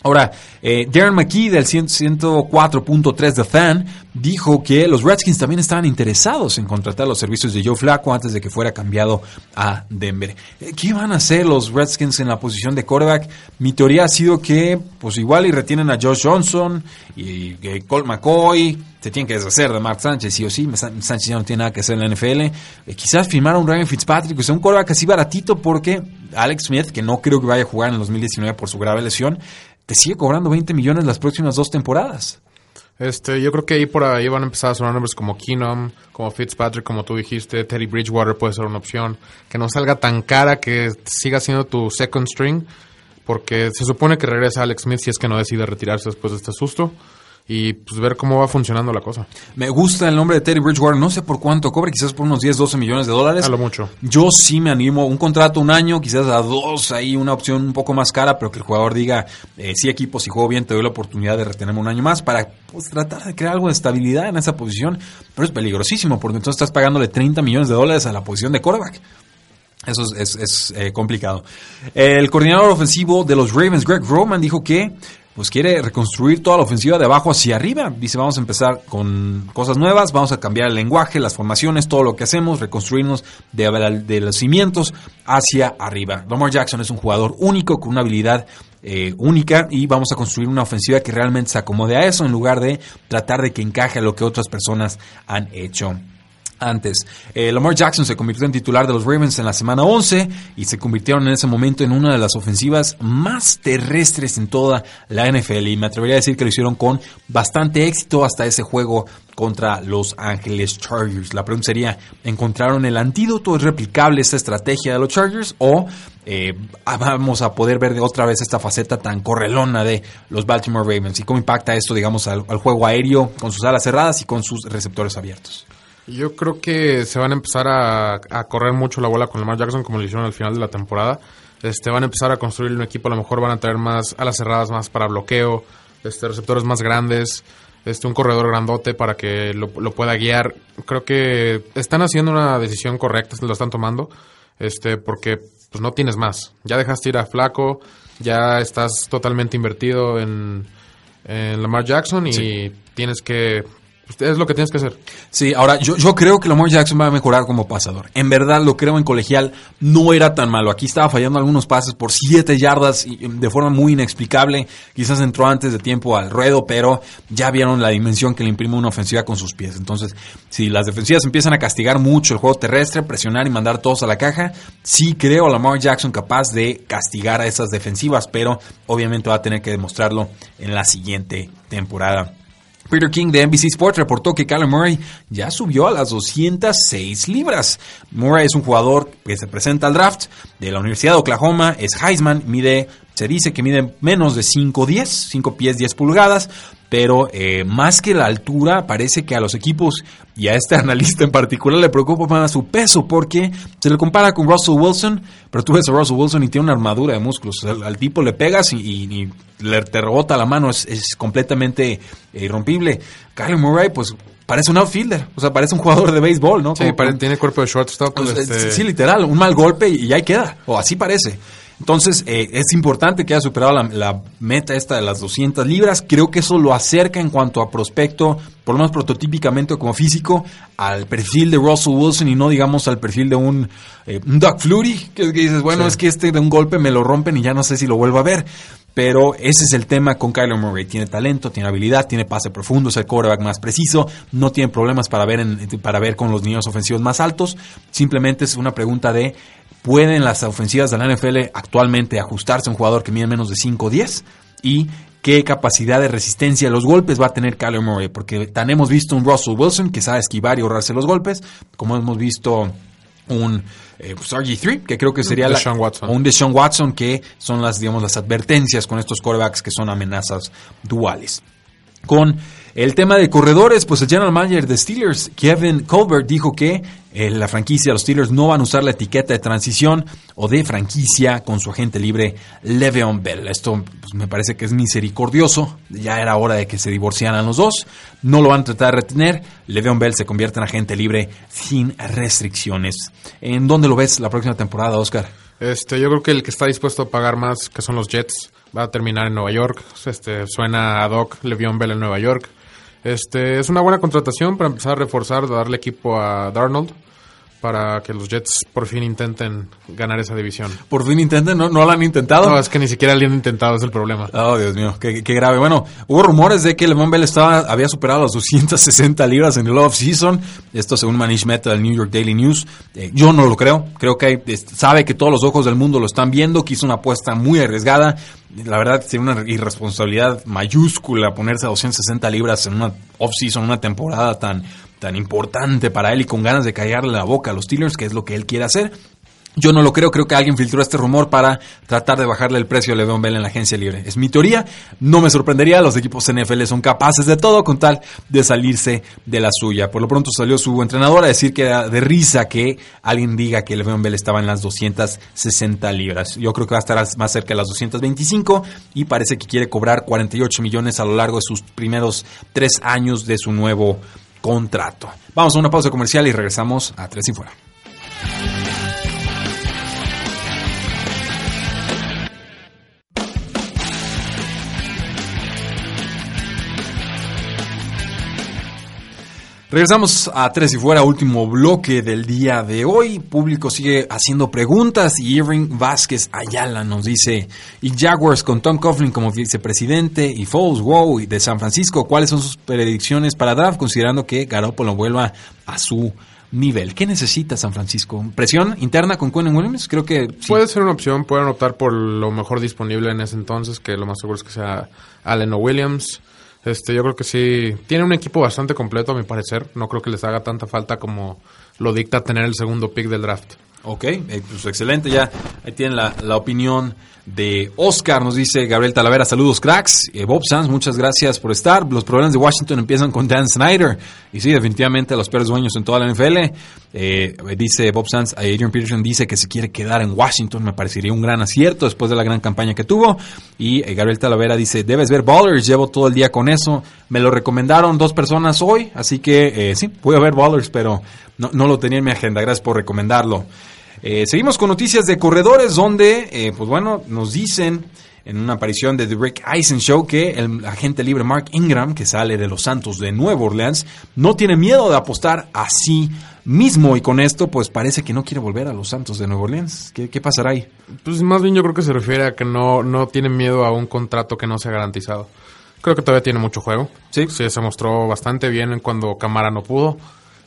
Ahora, eh, Darren McKee del 104.3 The Fan dijo que los Redskins también estaban interesados en contratar los servicios de Joe Flacco antes de que fuera cambiado a Denver. Eh, ¿Qué van a hacer los Redskins en la posición de quarterback? Mi teoría ha sido que, pues igual y retienen a Josh Johnson y, y Colt McCoy, se tienen que deshacer de Mark Sánchez, sí o sí. Sánchez ya no tiene nada que hacer en la NFL. Eh, quizás firmar a un Ryan Fitzpatrick, o sea, un quarterback así baratito porque Alex Smith, que no creo que vaya a jugar en el 2019 por su grave lesión, te sigue cobrando 20 millones las próximas dos temporadas. Este, yo creo que ahí por ahí van a empezar a sonar nombres como Keenum, como Fitzpatrick, como tú dijiste, Teddy Bridgewater puede ser una opción, que no salga tan cara que siga siendo tu second string, porque se supone que regresa Alex Smith si es que no decide retirarse después de este susto y pues ver cómo va funcionando la cosa. Me gusta el nombre de Teddy Bridgewater, no sé por cuánto cobre, quizás por unos 10, 12 millones de dólares. A lo mucho. Yo sí me animo, un contrato un año, quizás a dos, ahí una opción un poco más cara, pero que el jugador diga, eh, sí equipo, si juego bien te doy la oportunidad de retenerme un año más para pues, tratar de crear algo de estabilidad en esa posición, pero es peligrosísimo porque entonces estás pagándole 30 millones de dólares a la posición de quarterback. Eso es, es, es eh, complicado. El coordinador ofensivo de los Ravens, Greg Roman, dijo que pues quiere reconstruir toda la ofensiva de abajo hacia arriba. Dice, vamos a empezar con cosas nuevas, vamos a cambiar el lenguaje, las formaciones, todo lo que hacemos, reconstruirnos de, de los cimientos hacia arriba. Lamar Jackson es un jugador único, con una habilidad eh, única y vamos a construir una ofensiva que realmente se acomode a eso en lugar de tratar de que encaje a lo que otras personas han hecho antes. Eh, Lamar Jackson se convirtió en titular de los Ravens en la semana 11 y se convirtieron en ese momento en una de las ofensivas más terrestres en toda la NFL y me atrevería a decir que lo hicieron con bastante éxito hasta ese juego contra los Ángeles Chargers. La pregunta sería, ¿encontraron el antídoto? ¿Es replicable esta estrategia de los Chargers? ¿O eh, vamos a poder ver de otra vez esta faceta tan correlona de los Baltimore Ravens? ¿Y cómo impacta esto, digamos, al juego aéreo con sus alas cerradas y con sus receptores abiertos? Yo creo que se van a empezar a, correr mucho la bola con Lamar Jackson como lo hicieron al final de la temporada. Este, van a empezar a construir un equipo, a lo mejor van a traer más alas cerradas, más para bloqueo, este, receptores más grandes, este, un corredor grandote para que lo, pueda guiar. Creo que están haciendo una decisión correcta, lo están tomando, este, porque pues no tienes más. Ya dejaste ir a Flaco, ya estás totalmente invertido en, Lamar Jackson y tienes que es lo que tienes que hacer. Sí, ahora yo, creo que Lamar Jackson va a mejorar como pasador. En verdad lo creo en colegial, no era tan malo. Aquí estaba fallando algunos pases por 7 yardas y, de forma muy inexplicable. Quizás entró antes de tiempo al ruedo, pero ya vieron la dimensión que le imprime una ofensiva con sus pies. Entonces, si las defensivas empiezan a castigar mucho el juego terrestre, presionar y mandar todos a la caja, sí creo a Lamar Jackson capaz de castigar a esas defensivas, pero obviamente va a tener que demostrarlo en la siguiente temporada. Peter King de NBC Sports reportó que Kyler Murray ya subió a las 206 libras. Murray es un jugador que se presenta al draft de la Universidad de Oklahoma, es Heisman, mide, se dice que mide menos de 5'10, 5 pies 10 pulgadas, pero eh, más que la altura, parece que a los equipos y a este analista en particular le preocupa más su peso porque se le compara con Russell Wilson, pero tú ves a Russell Wilson y tiene una armadura de músculos. Al, tipo le pegas y, le te rebota la mano, es, completamente eh, irrompible. Kyle Murray, pues parece un outfielder, o sea, parece un jugador de béisbol, ¿no? Sí, tiene cuerpo de shortstop. Pues, este Sí, literal, un mal golpe y ahí queda, o así parece. Entonces, eh, es importante que haya superado la, meta esta de las 200 libras. Creo que eso lo acerca en cuanto a prospecto, por lo menos prototípicamente como físico, al perfil de Russell Wilson y no digamos al perfil de un, eh, Doug Flurry, que, dices, bueno, es que este de un golpe me lo rompen y ya no sé si lo vuelvo a ver. Pero ese es el tema con Kyler Murray. Tiene talento, tiene habilidad, tiene pase profundo, es el quarterback más preciso, no tiene problemas para ver, para ver con los niños ofensivos más altos. Simplemente es una pregunta de ¿Pueden las ofensivas de la NFL actualmente ajustarse a un jugador que mide menos de 5 o 10? ¿Y qué capacidad de resistencia a los golpes va a tener Kyler Murray? Porque tan hemos visto un Russell Wilson que sabe esquivar y ahorrarse los golpes, como hemos visto un eh, pues, RG3, que creo que sería la, Watson. un Deshaun Watson, que son las, digamos, las advertencias con estos quarterbacks que son amenazas duales. Con el tema de corredores, pues el general manager de Steelers, Kevin Colbert, dijo que eh, la franquicia, los Steelers no van a usar la etiqueta de transición o de franquicia con su agente libre Le'Veon Bell. Esto pues, me parece que es misericordioso. Ya era hora de que se divorciaran los dos. No lo van a tratar de retener. Le'Veon Bell se convierte en agente libre sin restricciones. ¿En dónde lo ves la próxima temporada, Oscar? Este, yo creo que el que está dispuesto a pagar más, que son los Jets, va a terminar en Nueva York. Este, suena a Doc Le'Veon Bell en Nueva York. Este, es una buena contratación para empezar a reforzar, darle equipo a Darnold para que los Jets por fin intenten ganar esa división. Por fin intenten, ¿no? ¿No lo han intentado? No, es que ni siquiera lo han intentado, es el problema. Oh, Dios mío, qué, qué grave. Bueno, hubo rumores de que Lemon Bell estaba, había superado las 260 libras en el off-season. Esto según Manish Mehta del New York Daily News. Eh, yo no lo creo. Creo que sabe que todos los ojos del mundo lo están viendo, que hizo una apuesta muy arriesgada. La verdad, tiene una irresponsabilidad mayúscula ponerse a 260 libras en una off-season, una temporada tan, tan importante para él y con ganas de callarle la boca a los Steelers, que es lo que él quiere hacer. Yo no lo creo, creo que alguien filtró este rumor para tratar de bajarle el precio a Le'Veon Bell en la agencia libre. Es mi teoría, no me sorprendería, los equipos NFL son capaces de todo con tal de salirse de la suya. Por lo pronto salió su entrenador a decir que era de risa que alguien diga que Le'Veon Bell estaba en las 260 libras. Yo creo que va a estar más cerca de las 225 y parece que quiere cobrar 48 millones a lo largo de sus primeros tres años de su nuevo contrato. Vamos a una pausa comercial y regresamos a Tres y Fuera. Regresamos a Tres y Fuera, último bloque del día de hoy. Público sigue haciendo preguntas y Irving Vázquez Ayala nos dice, y Jaguars con Tom Coughlin como vicepresidente y Foles, wow, de San Francisco, ¿cuáles son sus predicciones para draft considerando que Garoppolo vuelva a su nivel? ¿Qué necesita San Francisco? ¿Presión interna con Quinn Williams? Creo que sí. Puede ser una opción, pueden optar por lo mejor disponible en ese entonces, que lo más seguro es que sea Allen o Williams. Este, yo creo que sí, tiene un equipo bastante completo a mi parecer, no creo que les haga tanta falta como lo dicta tener el segundo pick del draft. Ok, eh, pues excelente, ya ahí tienen la, la opinión de Oscar, nos dice Gabriel Talavera, saludos cracks, Eh, Bob Sanz, muchas gracias por estar, los problemas de Washington empiezan con Dan Snyder, y sí, definitivamente los peores dueños en toda la NFL, Eh, dice Bob Sanz, Adrian Peterson dice que se quiere quedar en Washington, me parecería un gran acierto después de la gran campaña que tuvo, y eh, Gabriel Talavera dice, debes ver Ballers, llevo todo el día con eso, me lo recomendaron dos personas hoy, así que eh, sí, voy a ver Ballers, pero no, no lo tenía en mi agenda, gracias por recomendarlo. Eh, seguimos con noticias de corredores donde, eh, pues bueno, nos dicen en una aparición de The Rick Eisen Show que el agente libre Mark Ingram, que sale de los Santos de Nueva Orleans, no tiene miedo de apostar a sí mismo y con esto pues parece que no quiere volver a los Santos de Nueva Orleans. ¿Qué, qué pasará ahí? Pues más bien yo creo que se refiere a que no, no tienen miedo a un contrato que no sea garantizado. Creo que todavía tiene mucho juego. Sí. se mostró bastante bien cuando Camara no pudo.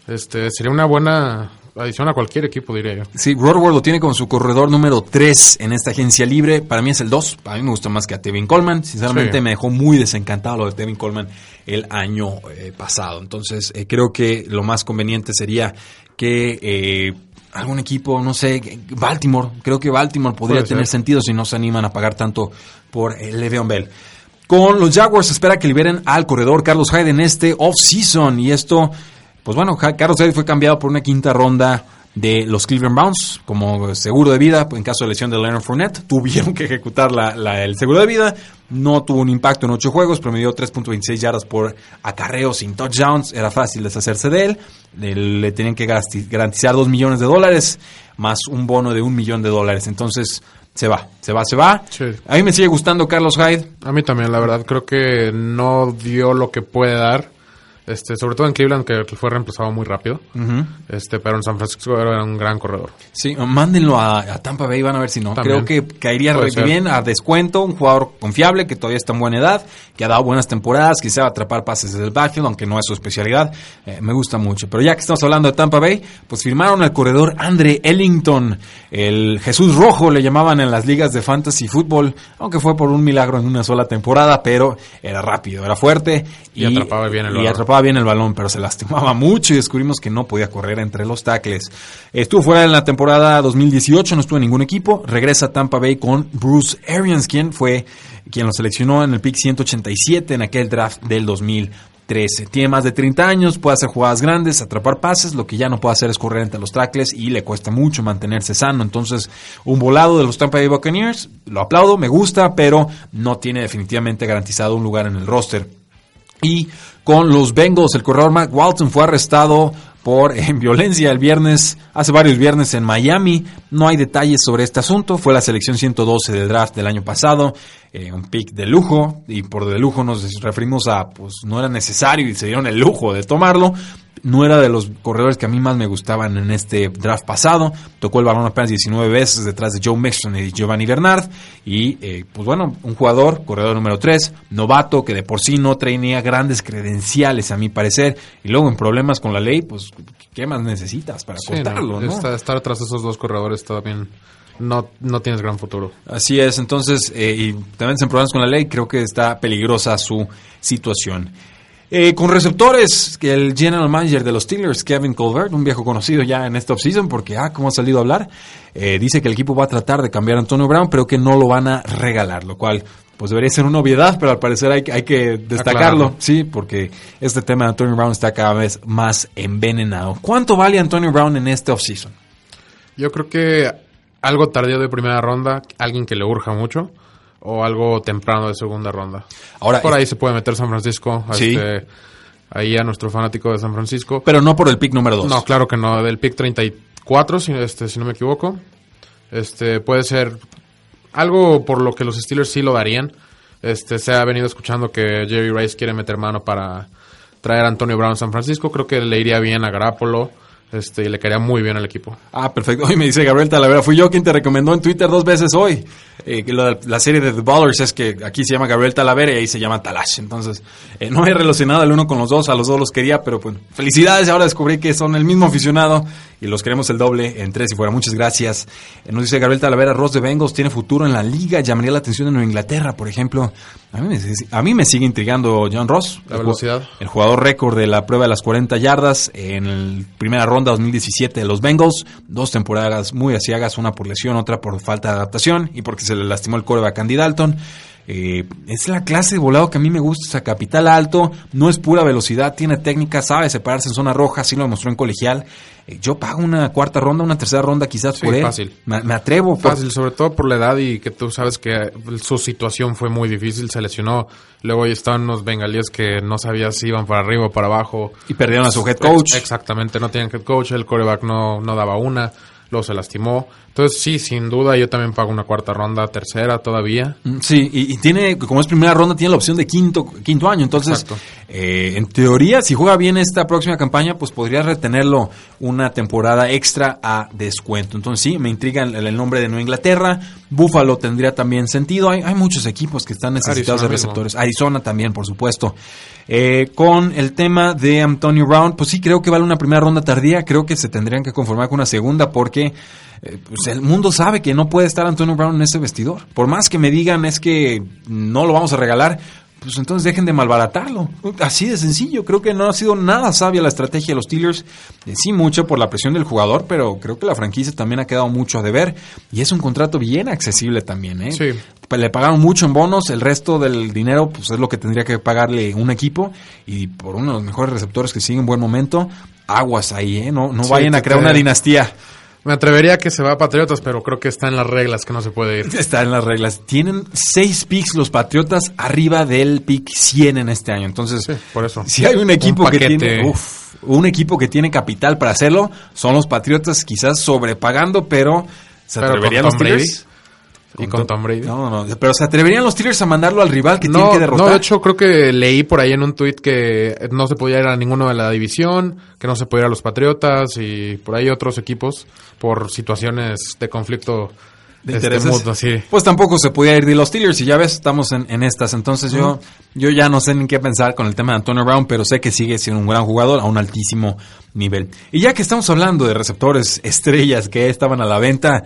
Este, sería una buena adición a cualquier equipo, diría yo. Sí, Rodward lo tiene como su corredor número 3 en esta agencia libre. Para mí es el 2. A mí me gusta más que a Tevin Coleman. Sinceramente Sí. me dejó muy desencantado lo de Tevin Coleman el año eh, pasado. Entonces eh, creo que lo más conveniente sería que eh, algún equipo, no sé, Baltimore. Creo que Baltimore podría Puede tener ser. sentido si no se animan a pagar tanto por eh, Le'Veon Bell. Con los Jaguars se espera que liberen al corredor Carlos Hyde en este off-season. Y esto, pues bueno, Carlos Hyde fue cambiado por una quinta ronda de los Cleveland Browns como seguro de vida en caso de lesión de Leonard Fournette. Tuvieron que ejecutar la- la- el seguro de vida. No tuvo un impacto en ocho juegos, promedió 3.26 yardas por acarreo sin touchdowns. Era fácil deshacerse de él. Le, le tenían que garantizar 2 millones de dólares más un bono de un millón de dólares. Entonces, se va, se va, se va. Sí. A mí me sigue gustando Carlos Hyde. A mí también, la verdad, creo que no dio lo que puede dar. Este, sobre todo en Cleveland, que fue reemplazado muy rápido. Este, pero en San Francisco era un gran corredor. Sí, mándenlo a, a Tampa Bay, van a ver si no. También. Creo que caería bien a descuento, un jugador confiable que todavía está en buena edad, que ha dado buenas temporadas, que sabe atrapar pases desde el backfield, aunque no es su especialidad. Eh, me gusta mucho. Pero ya que estamos hablando de Tampa Bay, pues firmaron al corredor Andre Ellington, el Jesús Rojo le llamaban en las ligas de fantasy fútbol, aunque fue por un milagro en una sola temporada, pero era rápido, era fuerte Y atrapaba bien el y. bien el balón, pero se lastimaba mucho y descubrimos que no podía correr entre los tackles. Estuvo fuera en la temporada 2018, no estuvo en ningún equipo. Regresa a Tampa Bay con Bruce Arians, quien fue quien lo seleccionó en el pick 187 en aquel draft del 2013. Tiene más de 30 años, puede hacer jugadas grandes, atrapar pases, lo que ya no puede hacer es correr entre los tackles y le cuesta mucho mantenerse sano. Entonces, un volado de los Tampa Bay Buccaneers, lo aplaudo, me gusta, pero no tiene definitivamente garantizado un lugar en el roster. Y con los Bengals, el corredor Matt Walton fue arrestado por eh, violencia el viernes, hace varios viernes en Miami. No hay detalles sobre este asunto. Fue la selección 112 del draft del año pasado. Eh, un pick de lujo. Y por de lujo nos referimos a, pues no era necesario y se dieron el lujo de tomarlo no era de los corredores que a mí más me gustaban en este draft pasado. Tocó el balón apenas 19 veces detrás de Joe Mixon y Giovanni Bernard. Y eh, pues bueno, un jugador, corredor número 3, novato, que de por sí no traía grandes credenciales a mi parecer. Y luego en problemas con la ley, pues ¿qué más necesitas para cortarlo? No, Estar, tras esos dos corredores todavía no, no tienes gran futuro. Así es, entonces, eh, y también en problemas con la ley, creo que está peligrosa su situación. Eh, con receptores, que el general manager de los Steelers, Kevin Colbert, un viejo conocido ya en esta offseason, porque, ah, como ha salido a hablar, eh, dice que el equipo va a tratar de cambiar a Antonio Brown, pero que no lo van a regalar, lo cual, pues debería ser una obviedad, pero al parecer hay, hay que destacarlo, sí, porque este tema de Antonio Brown está cada vez más envenenado. ¿Cuánto vale Antonio Brown en este offseason? Yo creo que algo tardío de primera ronda, alguien que le urja mucho o algo temprano de segunda ronda. Ahora por ahí se puede meter San Francisco, este, ahí a nuestro fanático de San Francisco. Pero no por el pick número 2. No, claro que no, del pick 34, si, este, si no me equivoco. Este puede ser algo por lo que los Steelers sí lo darían. Este se ha venido escuchando que Jerry Rice quiere meter mano para traer a Antonio Brown a San Francisco. Creo que le iría bien a Garapolo. Este, y le caería muy bien al equipo. Ah, perfecto. Hoy me dice Gabriel Talavera, fui yo quien te recomendó en Twitter dos veces hoy. Eh, la, la, serie de The Ballers es que aquí se llama Gabriel Talavera y ahí se llama Talash. Entonces, eh, no he relacionado el uno con los dos, a los dos los quería, pero pues felicidades. Ahora descubrí que son el mismo aficionado y los queremos el doble en tres y fuera. Muchas gracias. Eh, nos dice Gabriel Talavera, Ross de Bengals tiene futuro en la liga. Llamaría la atención en Nueva Inglaterra, por ejemplo. A mí, me, a mí me sigue intrigando John Ross. La velocidad. El jugador récord de la prueba de las 40 yardas en la primera ronda 2017 de los Bengals. Dos temporadas muy asiagas, una por lesión, otra por falta de adaptación y porque se le lastimó el coreback Andy Dalton. Eh, es la clase de volado que a mí me gusta, o sea, capital alto, no es pura velocidad, tiene técnica, sabe separarse en zona roja, así lo demostró en colegial. Eh, yo pago una cuarta ronda, una tercera ronda quizás por él. fácil. Me, atrevo. Fácil, sobre todo por la edad y que tú sabes que su situación fue muy difícil, se lesionó. Luego ahí estaban unos bengalíes que no sabías si iban para arriba o para abajo. Y perdieron a su head coach. Exactamente, no tenían head coach, el coreback no, no daba una luego se lastimó. Entonces, sí, sin duda, yo también pago una cuarta ronda, tercera todavía. Mm, sí, y, tiene, como es primera ronda, tiene la opción de quinto, quinto año. Entonces, eh, en teoría, si juega bien esta próxima campaña, pues podría retenerlo una temporada extra a descuento. Entonces, sí, me intriga el, nombre de Nueva Inglaterra. Búfalo tendría también sentido. Hay, hay muchos equipos que están necesitados de receptores. Arizona también, por supuesto. Eh, con el tema de Antonio Brown, pues sí creo que vale una primera ronda tardía, creo que se tendrían que conformar con una segunda porque eh, pues el mundo sabe que no puede estar Antonio Brown en ese vestidor. Por más que me digan es que no lo vamos a regalar, pues entonces dejen de malbaratarlo. Así de sencillo. Creo que no ha sido nada sabia la estrategia de los Steelers. Eh, sí, mucho por la presión del jugador, pero creo que la franquicia también ha quedado mucho a deber. Y es un contrato bien accesible también. ¿eh? Sí. Le pagaron mucho en bonos, el resto del dinero pues es lo que tendría que pagarle un equipo. Y por uno de los mejores receptores que sigue en buen momento, aguas ahí, ¿eh? No, no vayan a crear una dinastía. Me atrevería a que se va a Patriotas, pero creo que está en las reglas que no se puede ir. Está en las reglas. Tienen seis picks los Patriotas arriba del pick 100 en este año. Entonces, por eso. si hay un equipo que tiene un equipo que tiene capital para hacerlo, son los Patriotas quizás sobrepagando, pero se atreverían los Y con Tom Brady. No, no, pero se atreverían los Steelers a mandarlo al rival que tiene que derrotar. No, de hecho creo que leí por ahí en un tuit que no se podía ir a ninguno de la división, que no se podía ir a los Patriotas y por ahí otros equipos por situaciones de conflicto de este intereses. Pues tampoco se podía ir de los Steelers y ya ves, estamos en, estas. Entonces yo, yo ya no sé ni qué pensar con el tema de Antonio Brown, pero sé que sigue siendo un gran jugador a un altísimo nivel. Y ya que estamos hablando de receptores estrellas que estaban a la venta,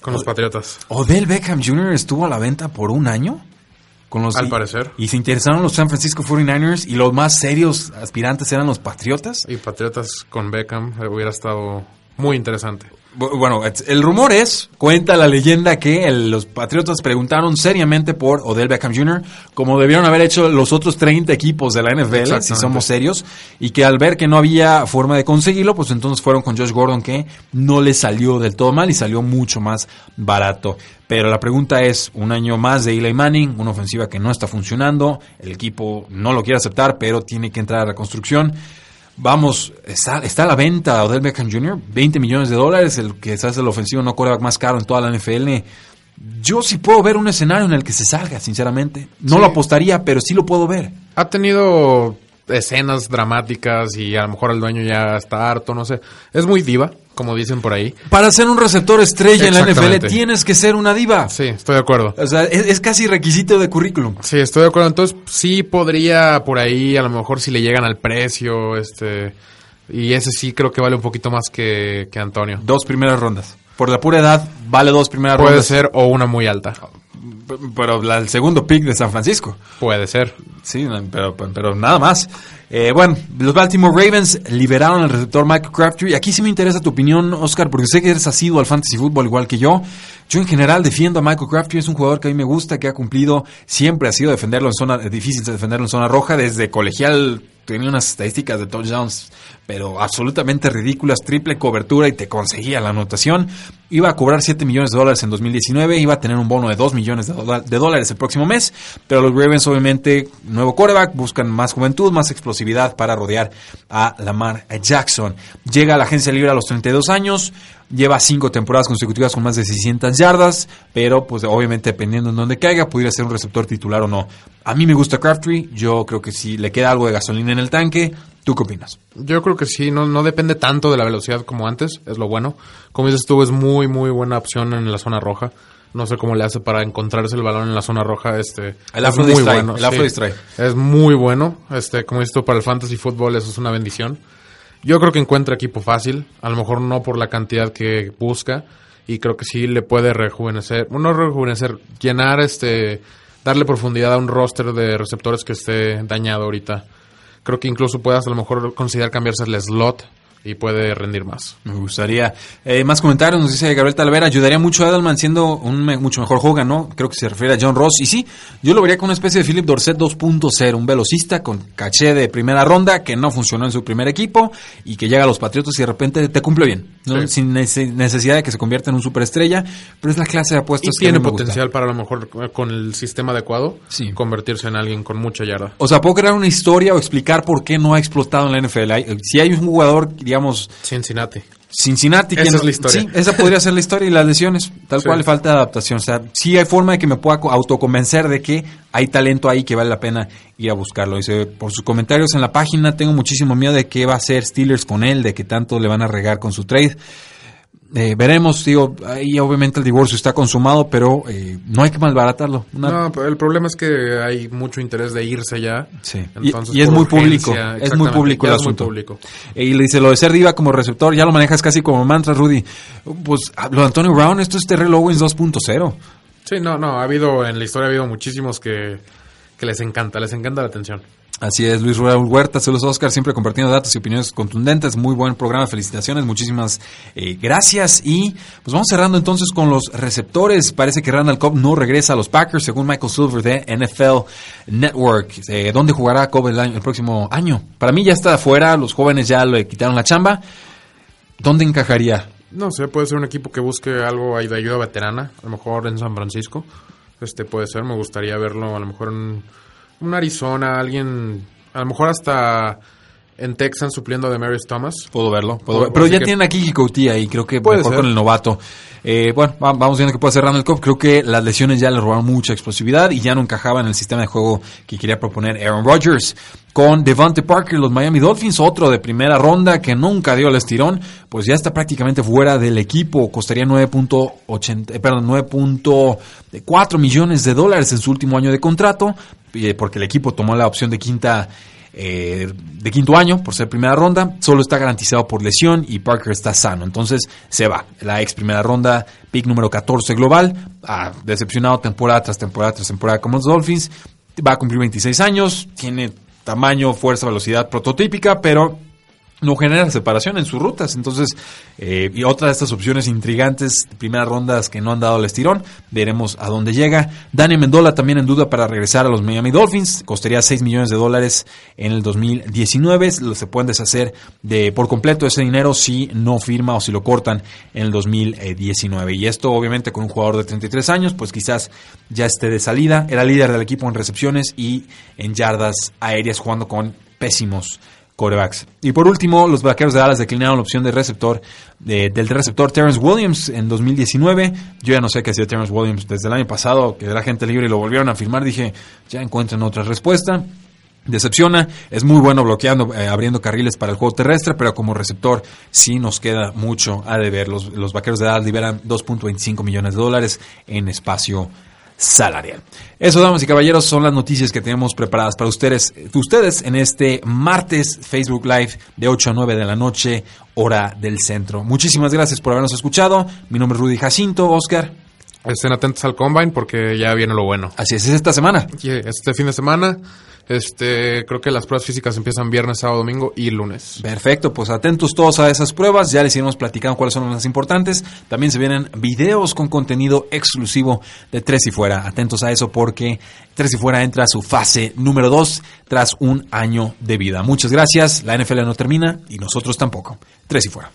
con los Patriotas. Odell Beckham Jr. estuvo a la venta por un año. Con los, Al parecer. Y se interesaron los San Francisco 49ers y los más serios aspirantes eran los Patriotas. Y Patriotas con Beckham hubiera estado muy interesante. Bueno, el rumor es, cuenta la leyenda que los Patriotas preguntaron seriamente por Odell Beckham Jr., como debieron haber hecho los otros 30 equipos de la NFL, si somos serios, y que al ver que no había forma de conseguirlo, pues entonces fueron con Josh Gordon, que no le salió del todo mal y salió mucho más barato. Pero la pregunta es, un año más de Eli Manning, una ofensiva que no está funcionando, el equipo no lo quiere aceptar, pero tiene que entrar a la construcción. Vamos, está, está a la venta Odell Beckham Jr., 20 millones de dólares, el que se hace el ofensivo no coreback más caro en toda la NFL. Yo sí puedo ver un escenario en el que se salga, sinceramente. No Sí. lo apostaría, pero sí lo puedo ver. Ha tenido escenas dramáticas y a lo mejor el dueño ya está harto, no sé. Es muy diva, como dicen por ahí. Para ser un receptor estrella en la NFL tienes que ser una diva. Sí, estoy de acuerdo. O sea, es, es casi requisito de currículum. Sí, estoy de acuerdo. Entonces, sí podría por ahí, a lo mejor si le llegan al precio, este... Y ese sí creo que vale un poquito más que, que Antonio. Dos primeras rondas. Por la pura edad, vale dos primeras Puede rondas. ser o una muy alta. Pero la- el segundo pick de San Francisco. Puede ser. Sí, pero, pero nada más. Eh, bueno, los Baltimore Ravens liberaron al receptor Michael Crabtree. Aquí sí me interesa tu opinión, Oscar, porque sé que eres asiduo al fantasy fútbol igual que yo. Yo en general defiendo a Michael Crabtree. Es un jugador que a mí me gusta, que ha cumplido. Siempre ha sido defenderlo en zona, eh, difícil de defenderlo en zona roja. Desde colegial tenía unas estadísticas de touchdowns, pero absolutamente ridículas. Triple cobertura y te conseguía la anotación. Iba a cobrar 7 millones de dólares en 2019. Iba a tener un bono de 2 millones de, dólares el próximo mes. Pero los Ravens, obviamente, nuevo quarterback, buscan más juventud, más explosividad para rodear a Lamar Jackson. Llega a la agencia libre a los 32 años. Lleva cinco temporadas consecutivas con más de 600 yardas, pero pues obviamente dependiendo en dónde caiga, pudiera ser un receptor titular o no. A mí me gusta Crabtree, yo creo que si le queda algo de gasolina en el tanque, ¿tú qué opinas? Yo creo que sí, no, no depende tanto de la velocidad como antes, es lo bueno. Como dices tú, es muy, muy buena opción en la zona roja. No sé cómo le hace para encontrarse el balón en la zona roja. Este, El es afro muy distrae, bueno. el afro distrae. Es muy bueno. Este, como dices tú, para el fantasy fútbol eso es una bendición. Yo creo que encuentra equipo fácil, a lo mejor no por la cantidad que busca, y creo que sí le puede rejuvenecer, no rejuvenecer, llenar este, darle profundidad a un roster de receptores que esté dañado ahorita. Creo que incluso puedas a lo mejor considerar cambiarse el slot y puede rendir más. Me gustaría. Eh, más comentarios, nos dice Gabriel Talavera. Ayudaría mucho a Edelman siendo un me- mucho mejor Hogan, ¿no? Creo que se refiere a John Ross. Y sí, yo lo vería como una especie de Philip Dorset 2.0, un velocista con caché de primera ronda que no funcionó en su primer equipo y que llega a los Patriotas y de repente te cumple bien. ¿no? Sí. Sin nece- necesidad de que se convierta en un superestrella, pero es la clase de Y apuestas que a tiene me potencial para a lo mejor eh, con el sistema adecuado Sí. convertirse en alguien con mucha yarda. O sea, puedo crear una historia o explicar por qué no ha explotado en la NFL. Si hay un jugador, digamos, Cincinnati. Cincinnati. Esa es la historia. Sí, esa podría ser la historia y las lesiones. Tal Sí. cual le falta adaptación. O sea, sí hay forma de que me pueda co- autoconvencer de que hay talento ahí que vale la pena ir a buscarlo. Dice, por sus comentarios en la página, tengo muchísimo miedo de qué va a hacer Steelers con él, de que tanto le van a regar con su trade. Eh, veremos, digo, ahí obviamente el divorcio está consumado, pero eh, no hay que malbaratarlo. Una- No, pero el problema es que hay mucho interés de irse ya. Sí. Y- y es muy público, es muy público el muy asunto. público. Y le dice, lo de ser diva como receptor, ya lo manejas casi como mantra, Rudy. Pues lo de Antonio Brown, esto es Terrell Owens 2.0. Sí, no, no, ha habido, en la historia ha habido muchísimos que, que les encanta, les encanta la atención. Así es, Luis Raúl Huerta, saludos Oscar, siempre compartiendo datos y opiniones contundentes. Muy buen programa, felicitaciones, muchísimas eh, gracias. Y pues vamos cerrando entonces con los receptores. Parece que Randall Cobb no regresa a los Packers, según Michael Silver de NFL Network. Eh, ¿Dónde jugará Cobb el, año- el próximo año? Para mí ya está afuera, los jóvenes ya le quitaron la chamba. ¿Dónde encajaría? No sé, puede ser un equipo que busque algo ahí de ayuda veterana, a lo mejor en San Francisco. Este puede ser, me gustaría verlo a lo mejor en un Arizona, alguien, a lo mejor hasta en Texas supliendo de Maris Thomas. Puedo verlo. puedo ver- Pero ya que- tienen aquí Kiki y creo que Puede mejor ser. con el novato. Eh, bueno, va- vamos viendo que puede hacer Randall Cobb. Creo que las lesiones ya le robaron mucha explosividad y ya no encajaba en el sistema de juego que quería proponer Aaron Rodgers. Con Devante Parker, los Miami Dolphins, otro de primera ronda que nunca dio el estirón, pues ya está prácticamente fuera del equipo. Costaría 9.80, eh, perdón, 9.4 millones de dólares en su último año de contrato, eh, porque el equipo tomó la opción de quinta eh, de quinto año por ser primera ronda, solo está garantizado por lesión y Parker está sano, entonces se va. La ex primera ronda, pick número 14 global, ha decepcionado temporada tras temporada tras temporada como los Dolphins, va a cumplir 26 años, tiene tamaño, fuerza, velocidad prototípica, pero no genera separación en sus rutas. Entonces, eh, y otra de estas opciones intrigantes, primeras rondas que no han dado el estirón, veremos a dónde llega. Dani Mendola también en duda para regresar a los Miami Dolphins, costaría 6 millones de dólares en el 2019, se pueden deshacer de por completo ese dinero si no firma o si lo cortan en el 2019. Y esto obviamente con un jugador de 33 años, pues quizás ya esté de salida, era líder del equipo en recepciones y en yardas aéreas jugando con pésimos corebacks. Y por último, los vaqueros de Dallas declinaron la opción de receptor de- del receptor Terrence Williams en 2019. Yo ya no sé qué hacía Terrence Williams desde el año pasado, que era gente libre y lo volvieron a firmar. Dije, ya encuentran otra respuesta. Decepciona, es muy bueno bloqueando, eh, abriendo carriles para el juego terrestre, pero como receptor sí nos queda mucho a deber. Los, los vaqueros de Dallas liberan 2.25 millones de dólares en espacio salarial. Eso, damas y caballeros, son las noticias que tenemos preparadas para ustedes, ustedes en este martes Facebook Live de 8 a 9 de la noche, hora del centro. Muchísimas gracias por habernos escuchado. Mi nombre es Rudy Jacinto, Oscar. Estén atentos al combine porque ya viene lo bueno. Así es, es esta semana. Este fin de semana, este, creo que las pruebas físicas empiezan viernes, sábado, domingo y lunes. Perfecto, pues atentos todos a esas pruebas, ya les iremos platicando cuáles son las más importantes. También se vienen videos con contenido exclusivo de Tres y Fuera. Atentos a eso porque Tres y Fuera entra a su fase número 2 tras un año de vida. Muchas gracias, la NFL no termina y nosotros tampoco. Tres y Fuera.